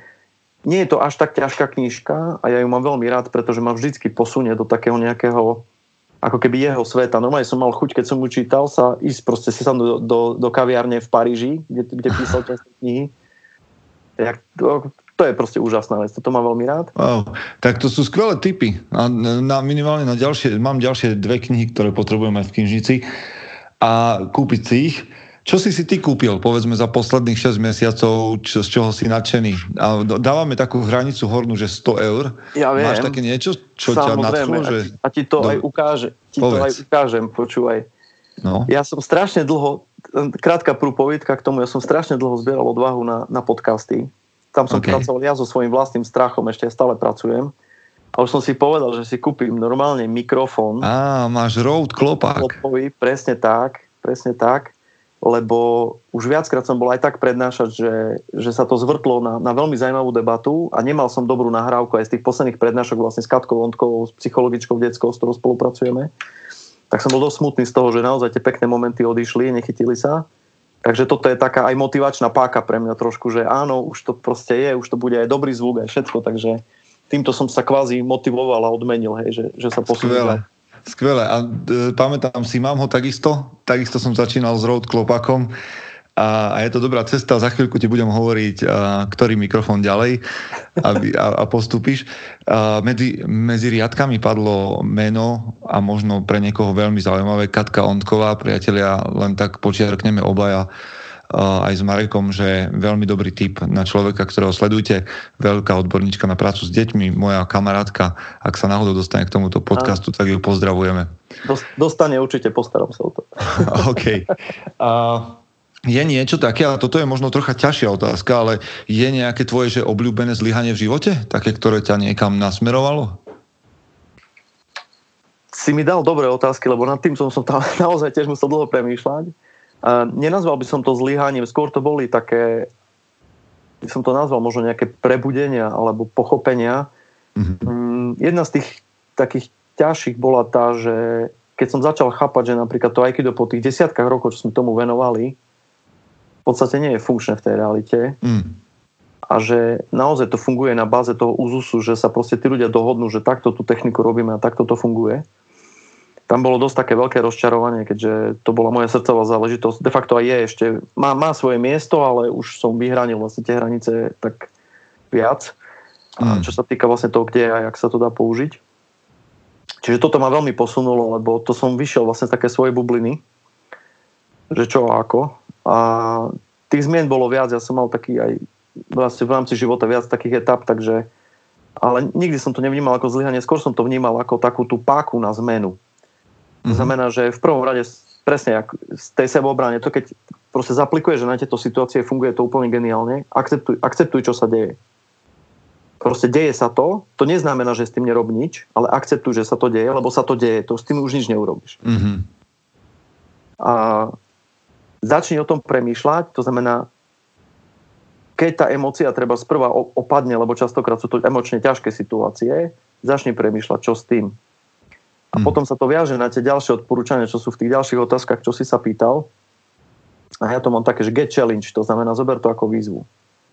nie je to až tak ťažká knižka a ja ju mám veľmi rád, pretože ma vždycky posunie do takého nejakého ako keby jeho sveta. Normálne som mal chuť, keď som mu čítal, sa ísť proste si do, do, do kaviárne v Paríži, kde, kde písal časté knihy. Jak, to, to je proste úžasná vec, toto mám veľmi rád. Wow, tak to sú skvelé tipy. A na, minimálne na ďalšie, mám ďalšie dve knihy, ktoré potrebujeme v knižnici a kúpiť si ich. Čo si si ty kúpil, povedzme, za posledných 6 mesiacov, čo, z čoho si nadšený? A dávame takú hranicu hornú, že 100 eur. Ja viem. Máš také niečo, čo ťa nadchlo? Že... A, ti, a ti to Do... aj ukáže. Ti Povedz. to aj ukážem, počúvaj. No. Ja som strašne dlho, krátka prúpovidka k tomu, ja som strašne dlho zbieral odvahu na, na podcasty. Tam som okay. pracoval ja so svojím vlastným strachom, ešte stále pracujem. A už som si povedal, že si kúpim normálne mikrofón. Á, máš Rode klopák. Klopový, presne tak, presne tak lebo už viackrát som bol aj tak prednášať, že, že sa to zvrtlo na, na veľmi zaujímavú debatu a nemal som dobrú nahrávku aj z tých posledných prednášok vlastne s Katkou Ondkovou, s psychologičkou detskou, s ktorou spolupracujeme. Tak som bol dosť smutný z toho, že naozaj tie pekné momenty odišli, nechytili sa. Takže toto je taká aj motivačná páka pre mňa trošku, že áno, už to proste je, už to bude aj dobrý zvuk, aj všetko, takže týmto som sa kvázi motivoval a odmenil, hej, že, že sa posunul. Skvelé. A e, pamätám si, mám ho takisto. Takisto som začínal s Rode klopakom. A, a je to dobrá cesta. Za chvíľku ti budem hovoriť, a, ktorý mikrofón ďalej aby, a, a postupíš. A, medzi, medzi riadkami padlo meno a možno pre niekoho veľmi zaujímavé Katka Ondková. Priatelia, len tak počiarkneme obaja aj s Marekom, že veľmi dobrý tip na človeka, ktorého sledujete, veľká odborníčka na prácu s deťmi, moja kamarátka, ak sa náhodou dostane k tomuto podcastu, tak ju pozdravujeme. Dostane určite, postaram sa o to. OK. A je niečo také, a toto je možno trocha ťažšia otázka, ale je nejaké tvoje že obľúbené zlyhanie v živote? Také, ktoré ťa niekam nasmerovalo? Si mi dal dobré otázky, lebo nad tým som, som tam naozaj tiež musel dlho premýšľať. Nenazval by som to zlyhaním, skôr to boli také, by som to nazval možno nejaké prebudenia alebo pochopenia. Mm-hmm. Jedna z tých takých ťažších bola tá, že keď som začal chápať, že napríklad to Aikido po tých desiatkách rokov, čo sme tomu venovali, v podstate nie je funkčné v tej realite. Mm. A že naozaj to funguje na báze toho úzusu, že sa proste tí ľudia dohodnú, že takto tú techniku robíme a takto to funguje tam bolo dosť také veľké rozčarovanie, keďže to bola moja srdcová záležitosť. De facto aj je ešte, má, má svoje miesto, ale už som vyhranil vlastne tie hranice tak viac. A mm. čo sa týka vlastne toho, kde a jak sa to dá použiť. Čiže toto ma veľmi posunulo, lebo to som vyšiel vlastne z také svojej bubliny, že čo a ako. A tých zmien bolo viac, ja som mal taký aj vlastne v rámci života viac takých etap, takže ale nikdy som to nevnímal ako zlyhanie, skôr som to vnímal ako takú tú páku na zmenu to mhm. znamená, že v prvom rade presne jak z tej sebeobrane, to keď proste zaplikuješ, že na tieto situácie funguje to úplne geniálne, akceptuj, akceptuj, čo sa deje. Proste deje sa to, to neznamená, že s tým nerob nič, ale akceptuj, že sa to deje, lebo sa to deje, to s tým už nič neurobíš. Mm-hmm. A začni o tom premýšľať, to znamená, keď tá emocia treba sprva opadne, lebo častokrát sú to emočne ťažké situácie, začni premýšľať, čo s tým. A mm. potom sa to viaže na tie ďalšie odporúčania, čo sú v tých ďalších otázkach, čo si sa pýtal. A ja to mám také, že get challenge, to znamená zober to ako výzvu.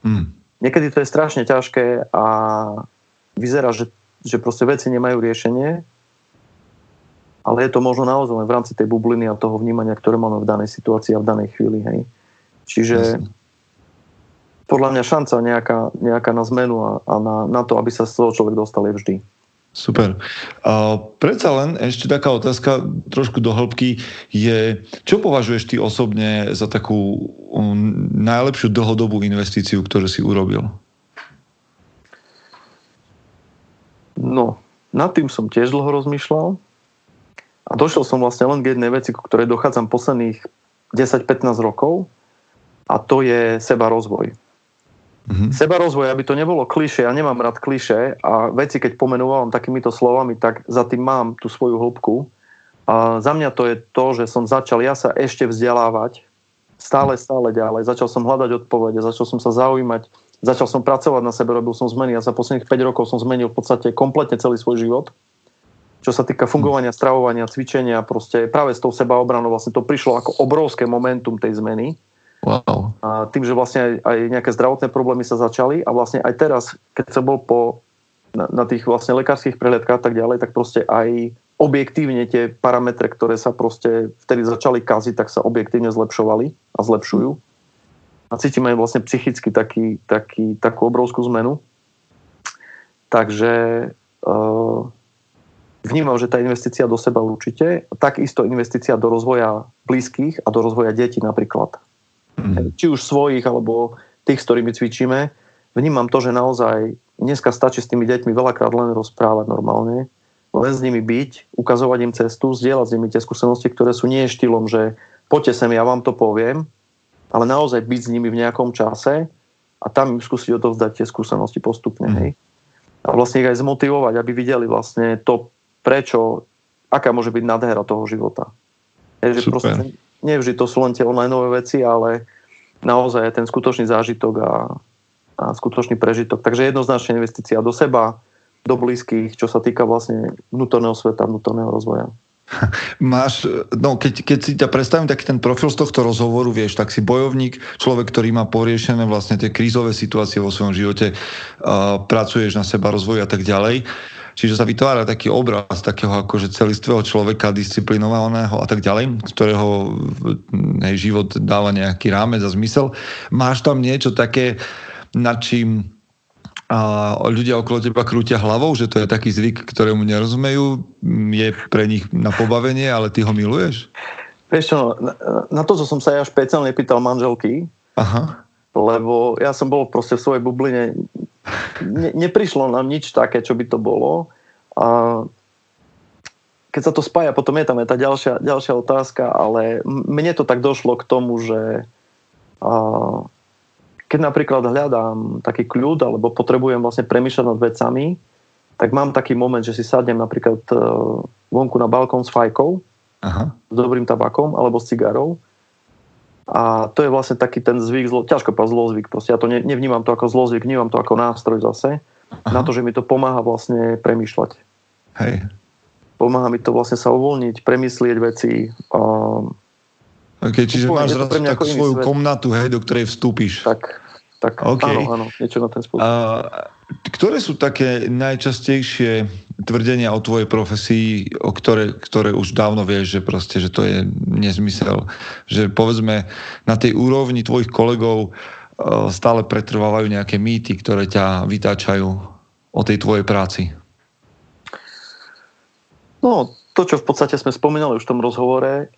Mm. Niekedy to je strašne ťažké a vyzerá, že, že proste veci nemajú riešenie, ale je to možno naozaj len v rámci tej bubliny a toho vnímania, ktoré máme v danej situácii a v danej chvíli. Hej. Čiže Jasne. podľa mňa šanca nejaká, nejaká na zmenu a, a na, na to, aby sa z toho človek dostal je vždy. Super. A predsa len ešte taká otázka trošku do hĺbky je, čo považuješ ty osobne za takú um, najlepšiu dlhodobú investíciu, ktorú si urobil? No, nad tým som tiež dlho rozmýšľal a došiel som vlastne len k jednej veci, ku ktorej dochádzam posledných 10-15 rokov a to je seba rozvoj. Mm-hmm. Seba rozvoj, aby to nebolo kliše, ja nemám rád kliše a veci, keď pomenúvam takýmito slovami, tak za tým mám tú svoju hĺbku. A za mňa to je to, že som začal ja sa ešte vzdelávať stále, stále ďalej. Začal som hľadať odpovede, začal som sa zaujímať, začal som pracovať na sebe, robil som zmeny a za posledných 5 rokov som zmenil v podstate kompletne celý svoj život. Čo sa týka fungovania, stravovania, cvičenia, proste práve s tou sebaobranou vlastne to prišlo ako obrovské momentum tej zmeny Wow. A tým, že vlastne aj, aj nejaké zdravotné problémy sa začali a vlastne aj teraz, keď som bol po, na, na tých vlastne lekárskych prehľadkách a tak ďalej, tak proste aj objektívne tie parametre, ktoré sa proste vtedy začali kaziť, tak sa objektívne zlepšovali a zlepšujú. A cítime vlastne psychicky taký, taký, takú obrovskú zmenu. Takže uh, vnímam, že tá investícia do seba určite, takisto investícia do rozvoja blízkych a do rozvoja detí napríklad. Mm. Či už svojich, alebo tých, s ktorými cvičíme. Vnímam to, že naozaj dneska stačí s tými deťmi veľakrát len rozprávať normálne, len s nimi byť, ukazovať im cestu, zdieľať s nimi tie skúsenosti, ktoré sú nie štýlom, že poďte sem, ja vám to poviem, ale naozaj byť s nimi v nejakom čase a tam im skúsiť odovzdať tie skúsenosti postupne. Mm. Hej a vlastne ich aj zmotivovať, aby videli vlastne to, prečo, aká môže byť nádhera toho života. Je, že proste nevždy to sú len tie online veci, ale naozaj ten skutočný zážitok a, a skutočný prežitok. Takže jednoznačne investícia do seba, do blízkych, čo sa týka vlastne vnútorného sveta, vnútorného rozvoja. Máš, no keď, keď si ťa predstavím taký ten profil z tohto rozhovoru, vieš, tak si bojovník, človek, ktorý má poriešené vlastne tie krízové situácie vo svojom živote, uh, pracuješ na seba, rozvoj a tak ďalej. Čiže sa vytvára taký obraz takého akože celistvého človeka, disciplinovaného a tak ďalej, ktorého hej, život dáva nejaký rámec a zmysel. Máš tam niečo také, nad čím a ľudia okolo teba krútia hlavou, že to je taký zvyk, ktorému nerozumejú, je pre nich na pobavenie, ale ty ho miluješ? Vieš čo, na, to, čo som sa ja špeciálne pýtal manželky, Aha. lebo ja som bol proste v svojej bubline, ne, neprišlo nám nič také, čo by to bolo. A keď sa to spája, potom je tam aj tá ďalšia, ďalšia otázka, ale mne to tak došlo k tomu, že a, keď napríklad hľadám taký kľud alebo potrebujem vlastne premýšľať nad vecami, tak mám taký moment, že si sadnem napríklad e, vonku na balkón s fajkou, Aha. s dobrým tabakom alebo s cigarou a to je vlastne taký ten zvyk, zlo, ťažko povedať zlozvyk, proste ja to ne, nevnímam to ako zlozvyk, vnímam to ako nástroj zase, Aha. na to, že mi to pomáha vlastne premýšľať. Hej. Pomáha mi to vlastne sa uvoľniť, premyslieť veci. Um, okay, čiže máš zrazu takú svoju svet. komnatu, hej, do ktorej vstúpiš. Tak, tak okay. áno, áno, niečo na ten spôsob. A, ktoré sú také najčastejšie tvrdenia o tvojej profesii, o ktoré, ktoré už dávno vieš, že proste, že to je nezmysel. Že povedzme, na tej úrovni tvojich kolegov e, stále pretrvávajú nejaké mýty, ktoré ťa vytáčajú o tej tvojej práci. No, to, čo v podstate sme spomínali už v tom rozhovore,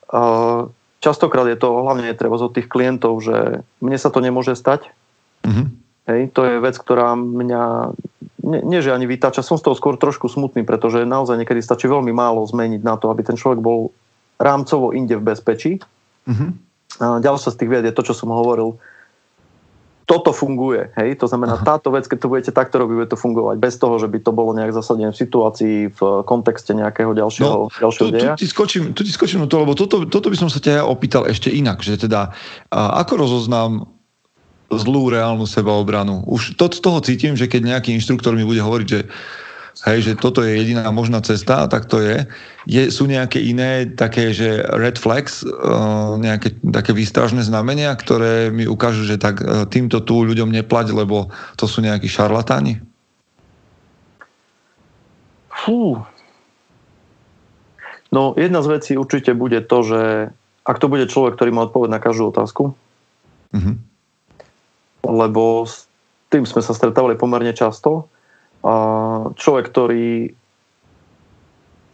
častokrát je to hlavne treba od tých klientov, že mne sa to nemôže stať, Mm-hmm. Hej, to je vec, ktorá mňa, nie, nie že ani vytáča, som z toho skôr trošku smutný, pretože naozaj niekedy stačí veľmi málo zmeniť na to, aby ten človek bol rámcovo inde v bezpečí. Mm-hmm. A ďalšia z tých vied je to, čo som hovoril. Toto funguje, hej, to znamená, Aha. táto vec, keď to budete takto robiť, bude to fungovať bez toho, že by to bolo nejak zasadené v situácii, v kontexte nejakého ďalšieho, no, ďalšieho tu, deja. Tu ti, skočím, tu ti skočím na to, lebo toto, toto by som sa ťa opýtal ešte inak, že teda ako rozoznám zlú reálnu sebaobranu. Už to, toho cítim, že keď nejaký inštruktor mi bude hovoriť, že hej, že toto je jediná možná cesta, tak to je. je sú nejaké iné také, že red flags, uh, nejaké také výstražné znamenia, ktoré mi ukážu, že tak uh, týmto tu ľuďom neplať, lebo to sú nejakí šarlatáni? Fú. No, jedna z vecí určite bude to, že ak to bude človek, ktorý má odpoveď na každú otázku, mm-hmm lebo s tým sme sa stretávali pomerne často. A človek, ktorý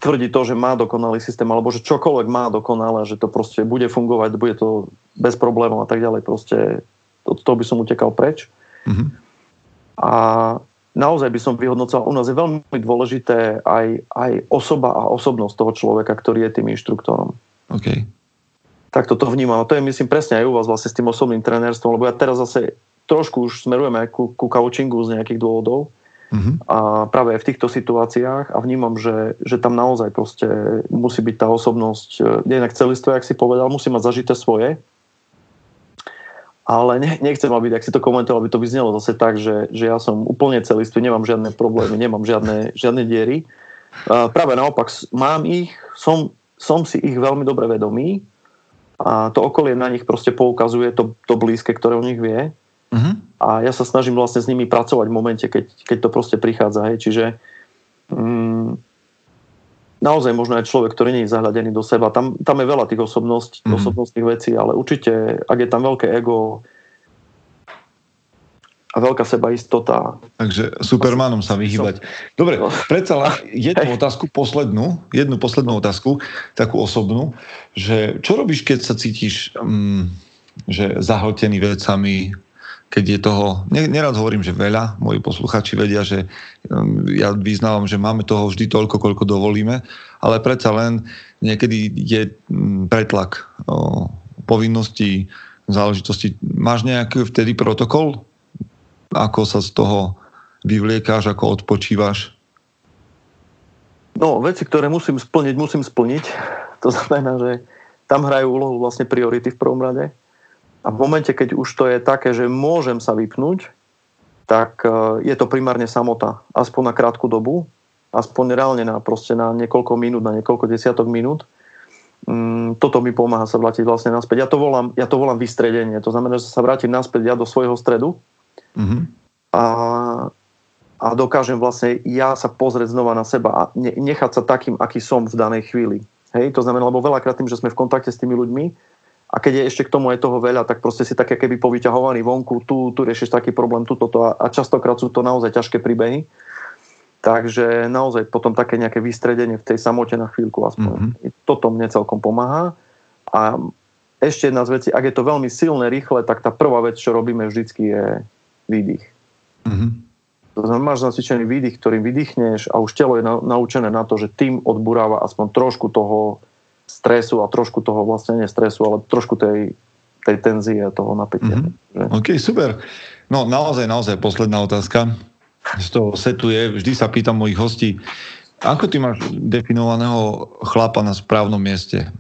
tvrdí to, že má dokonalý systém, alebo že čokoľvek má dokonalé, že to proste bude fungovať, bude to bez problémov a tak ďalej, proste od toho by som utekal preč. Mm-hmm. A naozaj by som vyhodnocoval, u nás je veľmi dôležité aj, aj osoba a osobnosť toho človeka, ktorý je tým inštruktorom. Okay. Tak toto vnímam. A to je myslím presne aj u vás vlastne s tým osobným trenérstvom, lebo ja teraz zase trošku už smerujeme ku, ku coachingu z nejakých dôvodov. Mm-hmm. A práve v týchto situáciách a vnímam, že, že tam naozaj proste musí byť tá osobnosť jednak celistvá, jak si povedal, musí mať zažité svoje. Ale ne, nechcem, aby, ak si to komentoval, aby to vyznelo zase tak, že, že ja som úplne celistvý, nemám žiadne problémy, nemám žiadne, žiadne diery. A práve naopak, mám ich, som, som si ich veľmi dobre vedomý a to okolie na nich proste poukazuje to, to blízke, ktoré o nich vie. Uh-huh. A ja sa snažím vlastne s nimi pracovať v momente, keď, keď to proste prichádza. Hej. Čiže mm, naozaj možno aj človek, ktorý nie je zahľadený do seba. Tam, tam je veľa tých osobnosť, uh-huh. osobnostných vecí, ale určite, ak je tam veľké ego, a veľká sebaistota. Takže Supermanom sa vyhýbať. Dobre, no. predsa jednu otázku, poslednú, jednu poslednú otázku, takú osobnú, že čo robíš, keď sa cítiš um, že zahltený vecami, keď je toho, nerad hovorím, že veľa, moji posluchači vedia, že um, ja vyznávam, že máme toho vždy toľko, koľko dovolíme, ale predsa len niekedy je um, pretlak o, povinností, záležitosti. Máš nejaký vtedy protokol, ako sa z toho vyvliekáš, ako odpočívaš? No, veci, ktoré musím splniť, musím splniť. To znamená, že tam hrajú úlohu vlastne priority v prvom rade. A v momente, keď už to je také, že môžem sa vypnúť, tak e, je to primárne samota. Aspoň na krátku dobu, aspoň reálne na, proste na niekoľko minút, na niekoľko desiatok minút. Mm, toto mi pomáha sa vrátiť vlastne naspäť. Ja to volám, ja to volám vystredenie. To znamená, že sa vrátim naspäť ja do svojho stredu, Mm-hmm. A, a dokážem vlastne ja sa pozrieť znova na seba a ne, nechať sa takým, aký som v danej chvíli. Hej, to znamená, lebo veľakrát tým, že sme v kontakte s tými ľuďmi a keď je ešte k tomu aj toho veľa, tak proste si také keby povyťahovaný vonku, tu, tu riešiš taký problém, tu, toto a, a častokrát sú to naozaj ťažké príbehy. Takže naozaj potom také nejaké vystredenie v tej samote na chvíľku aspoň. Mm-hmm. Toto mne celkom pomáha. A ešte jedna z vecí, ak je to veľmi silné, rýchle, tak tá prvá vec, čo robíme vždycky je výdych. Mm-hmm. To znamená, máš zacvičený výdych, ktorým vydýchneš a už telo je na, naučené na to, že tým odburáva aspoň trošku toho stresu a trošku toho vlastne nie stresu, ale trošku tej, tej tenzie a toho napätia. Mm-hmm. OK, super. No naozaj, naozaj posledná otázka. Z toho setu je, vždy sa pýtam mojich hostí, ako ty máš definovaného chlapa na správnom mieste?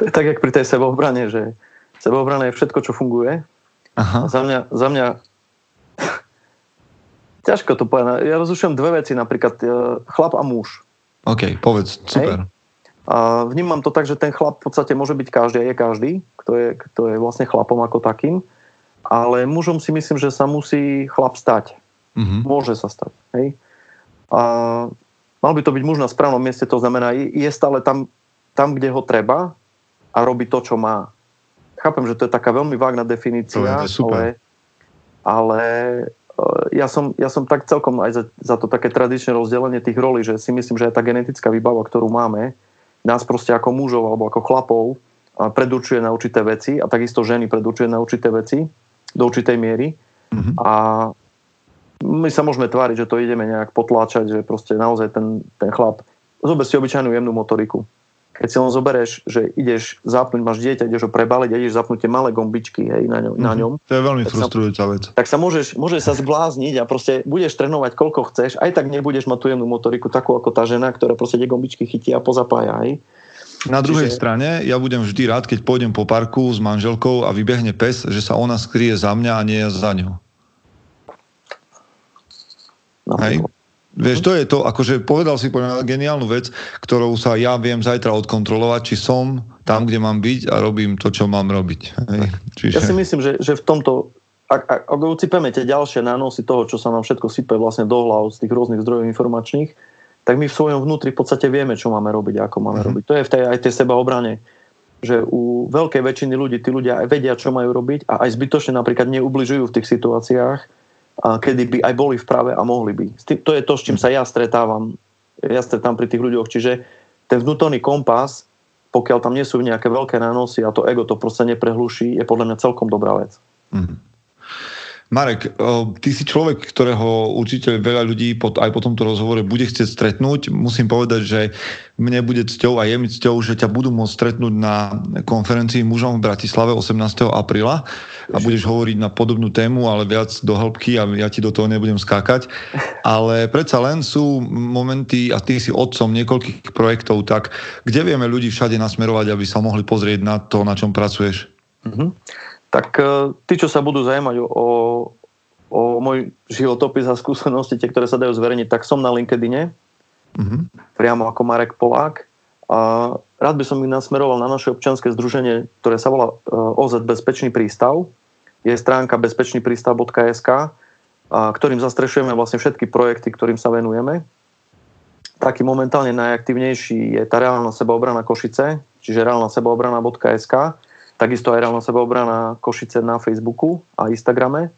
To je tak, jak pri tej sebeobrane, že sebeobrana je všetko, čo funguje Aha. Za mňa, za mňa ťažko to povedať. Ja rozlišujem dve veci, napríklad e, chlap a muž. OK, povedz, super. Hej. A vnímam to tak, že ten chlap v podstate môže byť každý a je každý, kto je, kto je vlastne chlapom ako takým, ale mužom si myslím, že sa musí chlap stať. Mm-hmm. Môže sa stať. Hej? A mal by to byť muž na správnom mieste, to znamená, je stále tam, tam, kde ho treba a robí to, čo má chápem, že to je taká veľmi vágna definícia, to je super. ale, ale ja som, ja som tak celkom aj za, za to také tradičné rozdelenie tých rolí, že si myslím, že aj tá genetická výbava, ktorú máme, nás proste ako mužov alebo ako chlapov predurčuje na určité veci a takisto ženy predurčuje na určité veci do určitej miery. Mm-hmm. A my sa môžeme tváriť, že to ideme nejak potláčať, že proste naozaj ten, ten chlap zober si obyčajnú jemnú motoriku keď si len zoberieš, že ideš zapnúť, máš dieťa, ideš ho prebaliť a ideš zapnúť tie malé gombičky hej, na, ňom, mm-hmm. na mhm. ňom. To je veľmi frustrujúca vec. Tak sa môžeš, môžeš sa zblázniť a proste budeš trénovať koľko chceš, aj tak nebudeš mať tú jemnú motoriku takú ako tá žena, ktorá proste tie gombičky chytí a pozapája. Hej. Na druhej Čiže... strane, ja budem vždy rád, keď pôjdem po parku s manželkou a vybehne pes, že sa ona skrie za mňa a nie ja za ňou. No, Hej? Vieš, to je to, akože povedal si povedal geniálnu vec, ktorou sa ja viem zajtra odkontrolovať, či som tam, kde mám byť a robím to, čo mám robiť. Hej. Čiže... Ja si myslím, že, že v tomto, ak, ak, ak ucipeme tie ďalšie nánosy toho, čo sa nám všetko sype vlastne do hlav z tých rôznych zdrojov informačných, tak my v svojom vnútri v podstate vieme, čo máme robiť a ako máme mm-hmm. robiť. To je v tej, aj tej seba obrane že u veľkej väčšiny ľudí, tí ľudia aj vedia, čo majú robiť a aj zbytočne napríklad neubližujú v tých situáciách, kedy by aj boli v práve a mohli by. To je to, s čím sa ja stretávam. Ja stretám pri tých ľuďoch. Čiže ten vnútorný kompas, pokiaľ tam nie sú nejaké veľké nánosy a to ego to proste neprehluší, je podľa mňa celkom dobrá vec. Mm. Marek, ty si človek, ktorého určite veľa ľudí aj po tomto rozhovore bude chcieť stretnúť. Musím povedať, že mne bude cťou a je mi cťou, že ťa budú môcť stretnúť na konferencii mužom v Bratislave 18. apríla a budeš hovoriť na podobnú tému, ale viac do hĺbky a ja ti do toho nebudem skákať. Ale predsa len sú momenty, a ty si otcom niekoľkých projektov, tak kde vieme ľudí všade nasmerovať, aby sa mohli pozrieť na to, na čom pracuješ? Mm-hmm tak e, tí, čo sa budú zaujímať o, o môj životopis a skúsenosti, tie, ktoré sa dajú zverejniť, tak som na LinkedIne, mm-hmm. priamo ako Marek Polák. A rád by som ich nasmeroval na naše občianske združenie, ktoré sa volá OZ Bezpečný prístav. Je stránka bezpečnýprístav.sk, ktorým zastrešujeme vlastne všetky projekty, ktorým sa venujeme. Taký momentálne najaktívnejší je tá reálna sebaobrana Košice, čiže reálna sebaobrana.sk, takisto aj reálna sebaobrana Košice na Facebooku a Instagrame.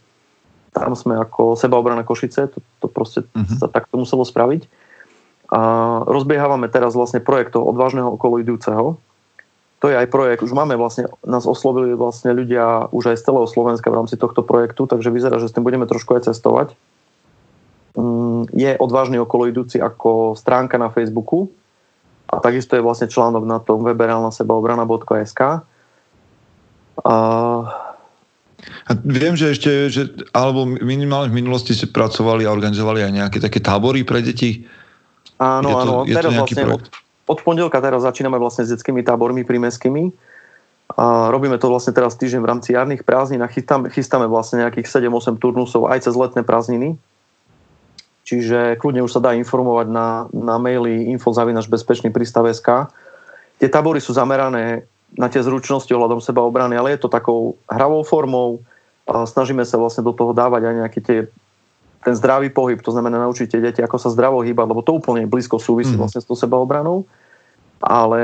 Tam sme ako sebaobrana Košice, to, to proste uh-huh. sa takto muselo spraviť. A rozbiehávame teraz vlastne projekt toho odvážneho okoloidúceho. To je aj projekt, už máme vlastne, nás oslovili vlastne ľudia už aj z celého Slovenska v rámci tohto projektu, takže vyzerá, že s tým budeme trošku aj cestovať. Mm, je odvážny okoloidúci ako stránka na Facebooku a takisto je vlastne článok na tom webe realnasebaobrana.sk. A a viem, že ešte, že, alebo minimálne v minulosti ste pracovali a organizovali aj nejaké také tábory pre deti. Áno, je to, áno. Je teraz to vlastne od, od pondelka teraz začíname vlastne s detskými tábormi prímeskými. A robíme to vlastne teraz týždeň v rámci jarných prázdnin a chystáme, chystáme vlastne nejakých 7-8 turnusov aj cez letné prázdniny. Čiže kľudne už sa dá informovať na, na maili info.bezpečnýprístav.sk. Tie tábory sú zamerané na tie zručnosti ohľadom seba obrany, ale je to takou hravou formou. A snažíme sa vlastne do toho dávať aj nejaký tie, ten zdravý pohyb, to znamená naučiť tie deti, ako sa zdravo hýbať, lebo to úplne blízko súvisí mm. vlastne s tou sebaobranou. Ale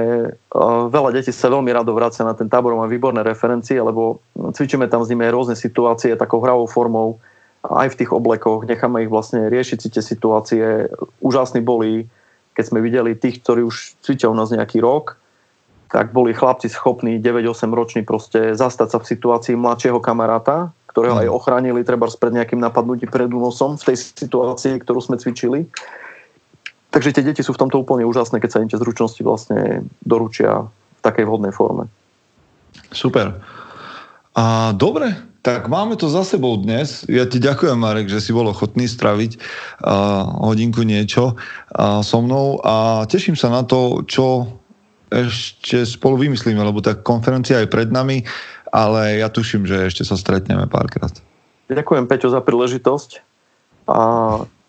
uh, veľa detí sa veľmi rado vracia na ten tábor, má výborné referencie, lebo cvičíme tam s nimi rôzne situácie takou hravou formou aj v tých oblekoch, necháme ich vlastne riešiť si tie situácie. Úžasní boli, keď sme videli tých, ktorí už cvičia u nás nejaký rok, tak boli chlapci schopní 9-8 roční proste zastať sa v situácii mladšieho kamaráta, ktorého aj ochránili treba pred nejakým napadnutím pred nosom v tej situácii, ktorú sme cvičili. Takže tie deti sú v tomto úplne úžasné, keď sa im tie zručnosti vlastne doručia v takej vhodnej forme. Super. A dobre, tak máme to za sebou dnes. Ja ti ďakujem, Marek, že si bol ochotný straviť uh, hodinku niečo uh, so mnou a teším sa na to, čo ešte spolu vymyslíme, lebo tá konferencia je pred nami, ale ja tuším, že ešte sa stretneme párkrát. Ďakujem, Peťo, za príležitosť. A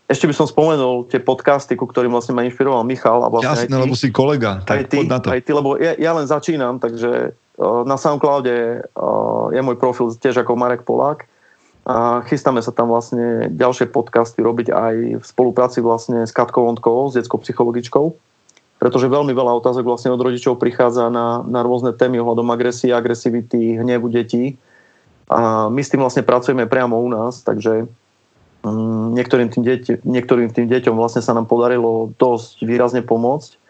ešte by som spomenul tie podcasty, ku ktorým vlastne ma inšpiroval Michal. A vlastne Jasne, lebo si kolega, tak aj ty, na to. Aj ty, lebo ja, ja len začínam, takže na Soundcloude je môj profil tiež ako Marek Polák a chystáme sa tam vlastne ďalšie podcasty robiť aj v spolupráci vlastne s Katkou Ondkovou, s detskou psychologičkou, pretože veľmi veľa otázok vlastne od rodičov prichádza na, na rôzne témy ohľadom agresie, agresivity, hnevu detí a my s tým vlastne pracujeme priamo u nás, takže um, niektorým, tým deť, niektorým tým deťom vlastne sa nám podarilo dosť výrazne pomôcť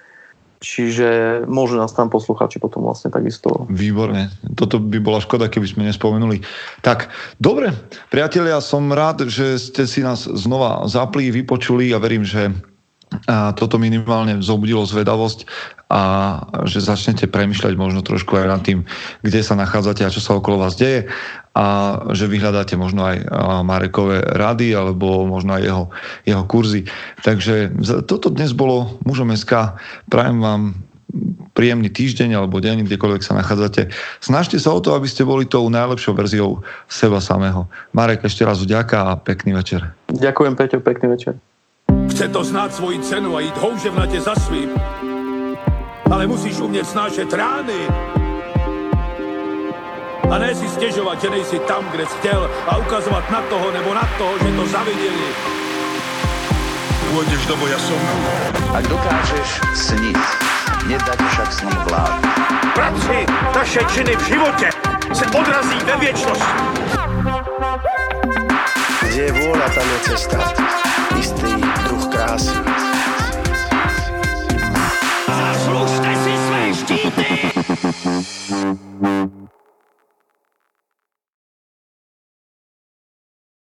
Čiže môžu nás tam posluchači potom vlastne takisto. Výborne. Toto by bola škoda, keby sme nespomenuli. Tak, dobre, priatelia, som rád, že ste si nás znova zapli, vypočuli a verím, že a toto minimálne zobudilo zvedavosť a že začnete premyšľať možno trošku aj nad tým, kde sa nachádzate a čo sa okolo vás deje a že vyhľadáte možno aj Marekové rady alebo možno aj jeho, jeho kurzy. Takže toto dnes bolo mužom SK. Prajem vám príjemný týždeň alebo deň, kdekoľvek sa nachádzate. Snažte sa o to, aby ste boli tou najlepšou verziou seba samého. Marek, ešte raz vďaka a pekný večer. Ďakujem, Peťo, pekný večer. Chce to znát svoji cenu a jít houževnatě za svým. Ale musíš umět snášet rány. A ne si stěžovat, že nejsi tam, kde jsi chtěl a ukazovat na toho nebo na toho, že to zaviděli. Pôjdeš do boja som. Ak dokážeš sniť, nedať však sním vlád. Práci, taše činy v životě se odrazí ve věčnosti. Kde je vôľa, tam je cesta. Istý druh krásy. Zaslužte si své štíty!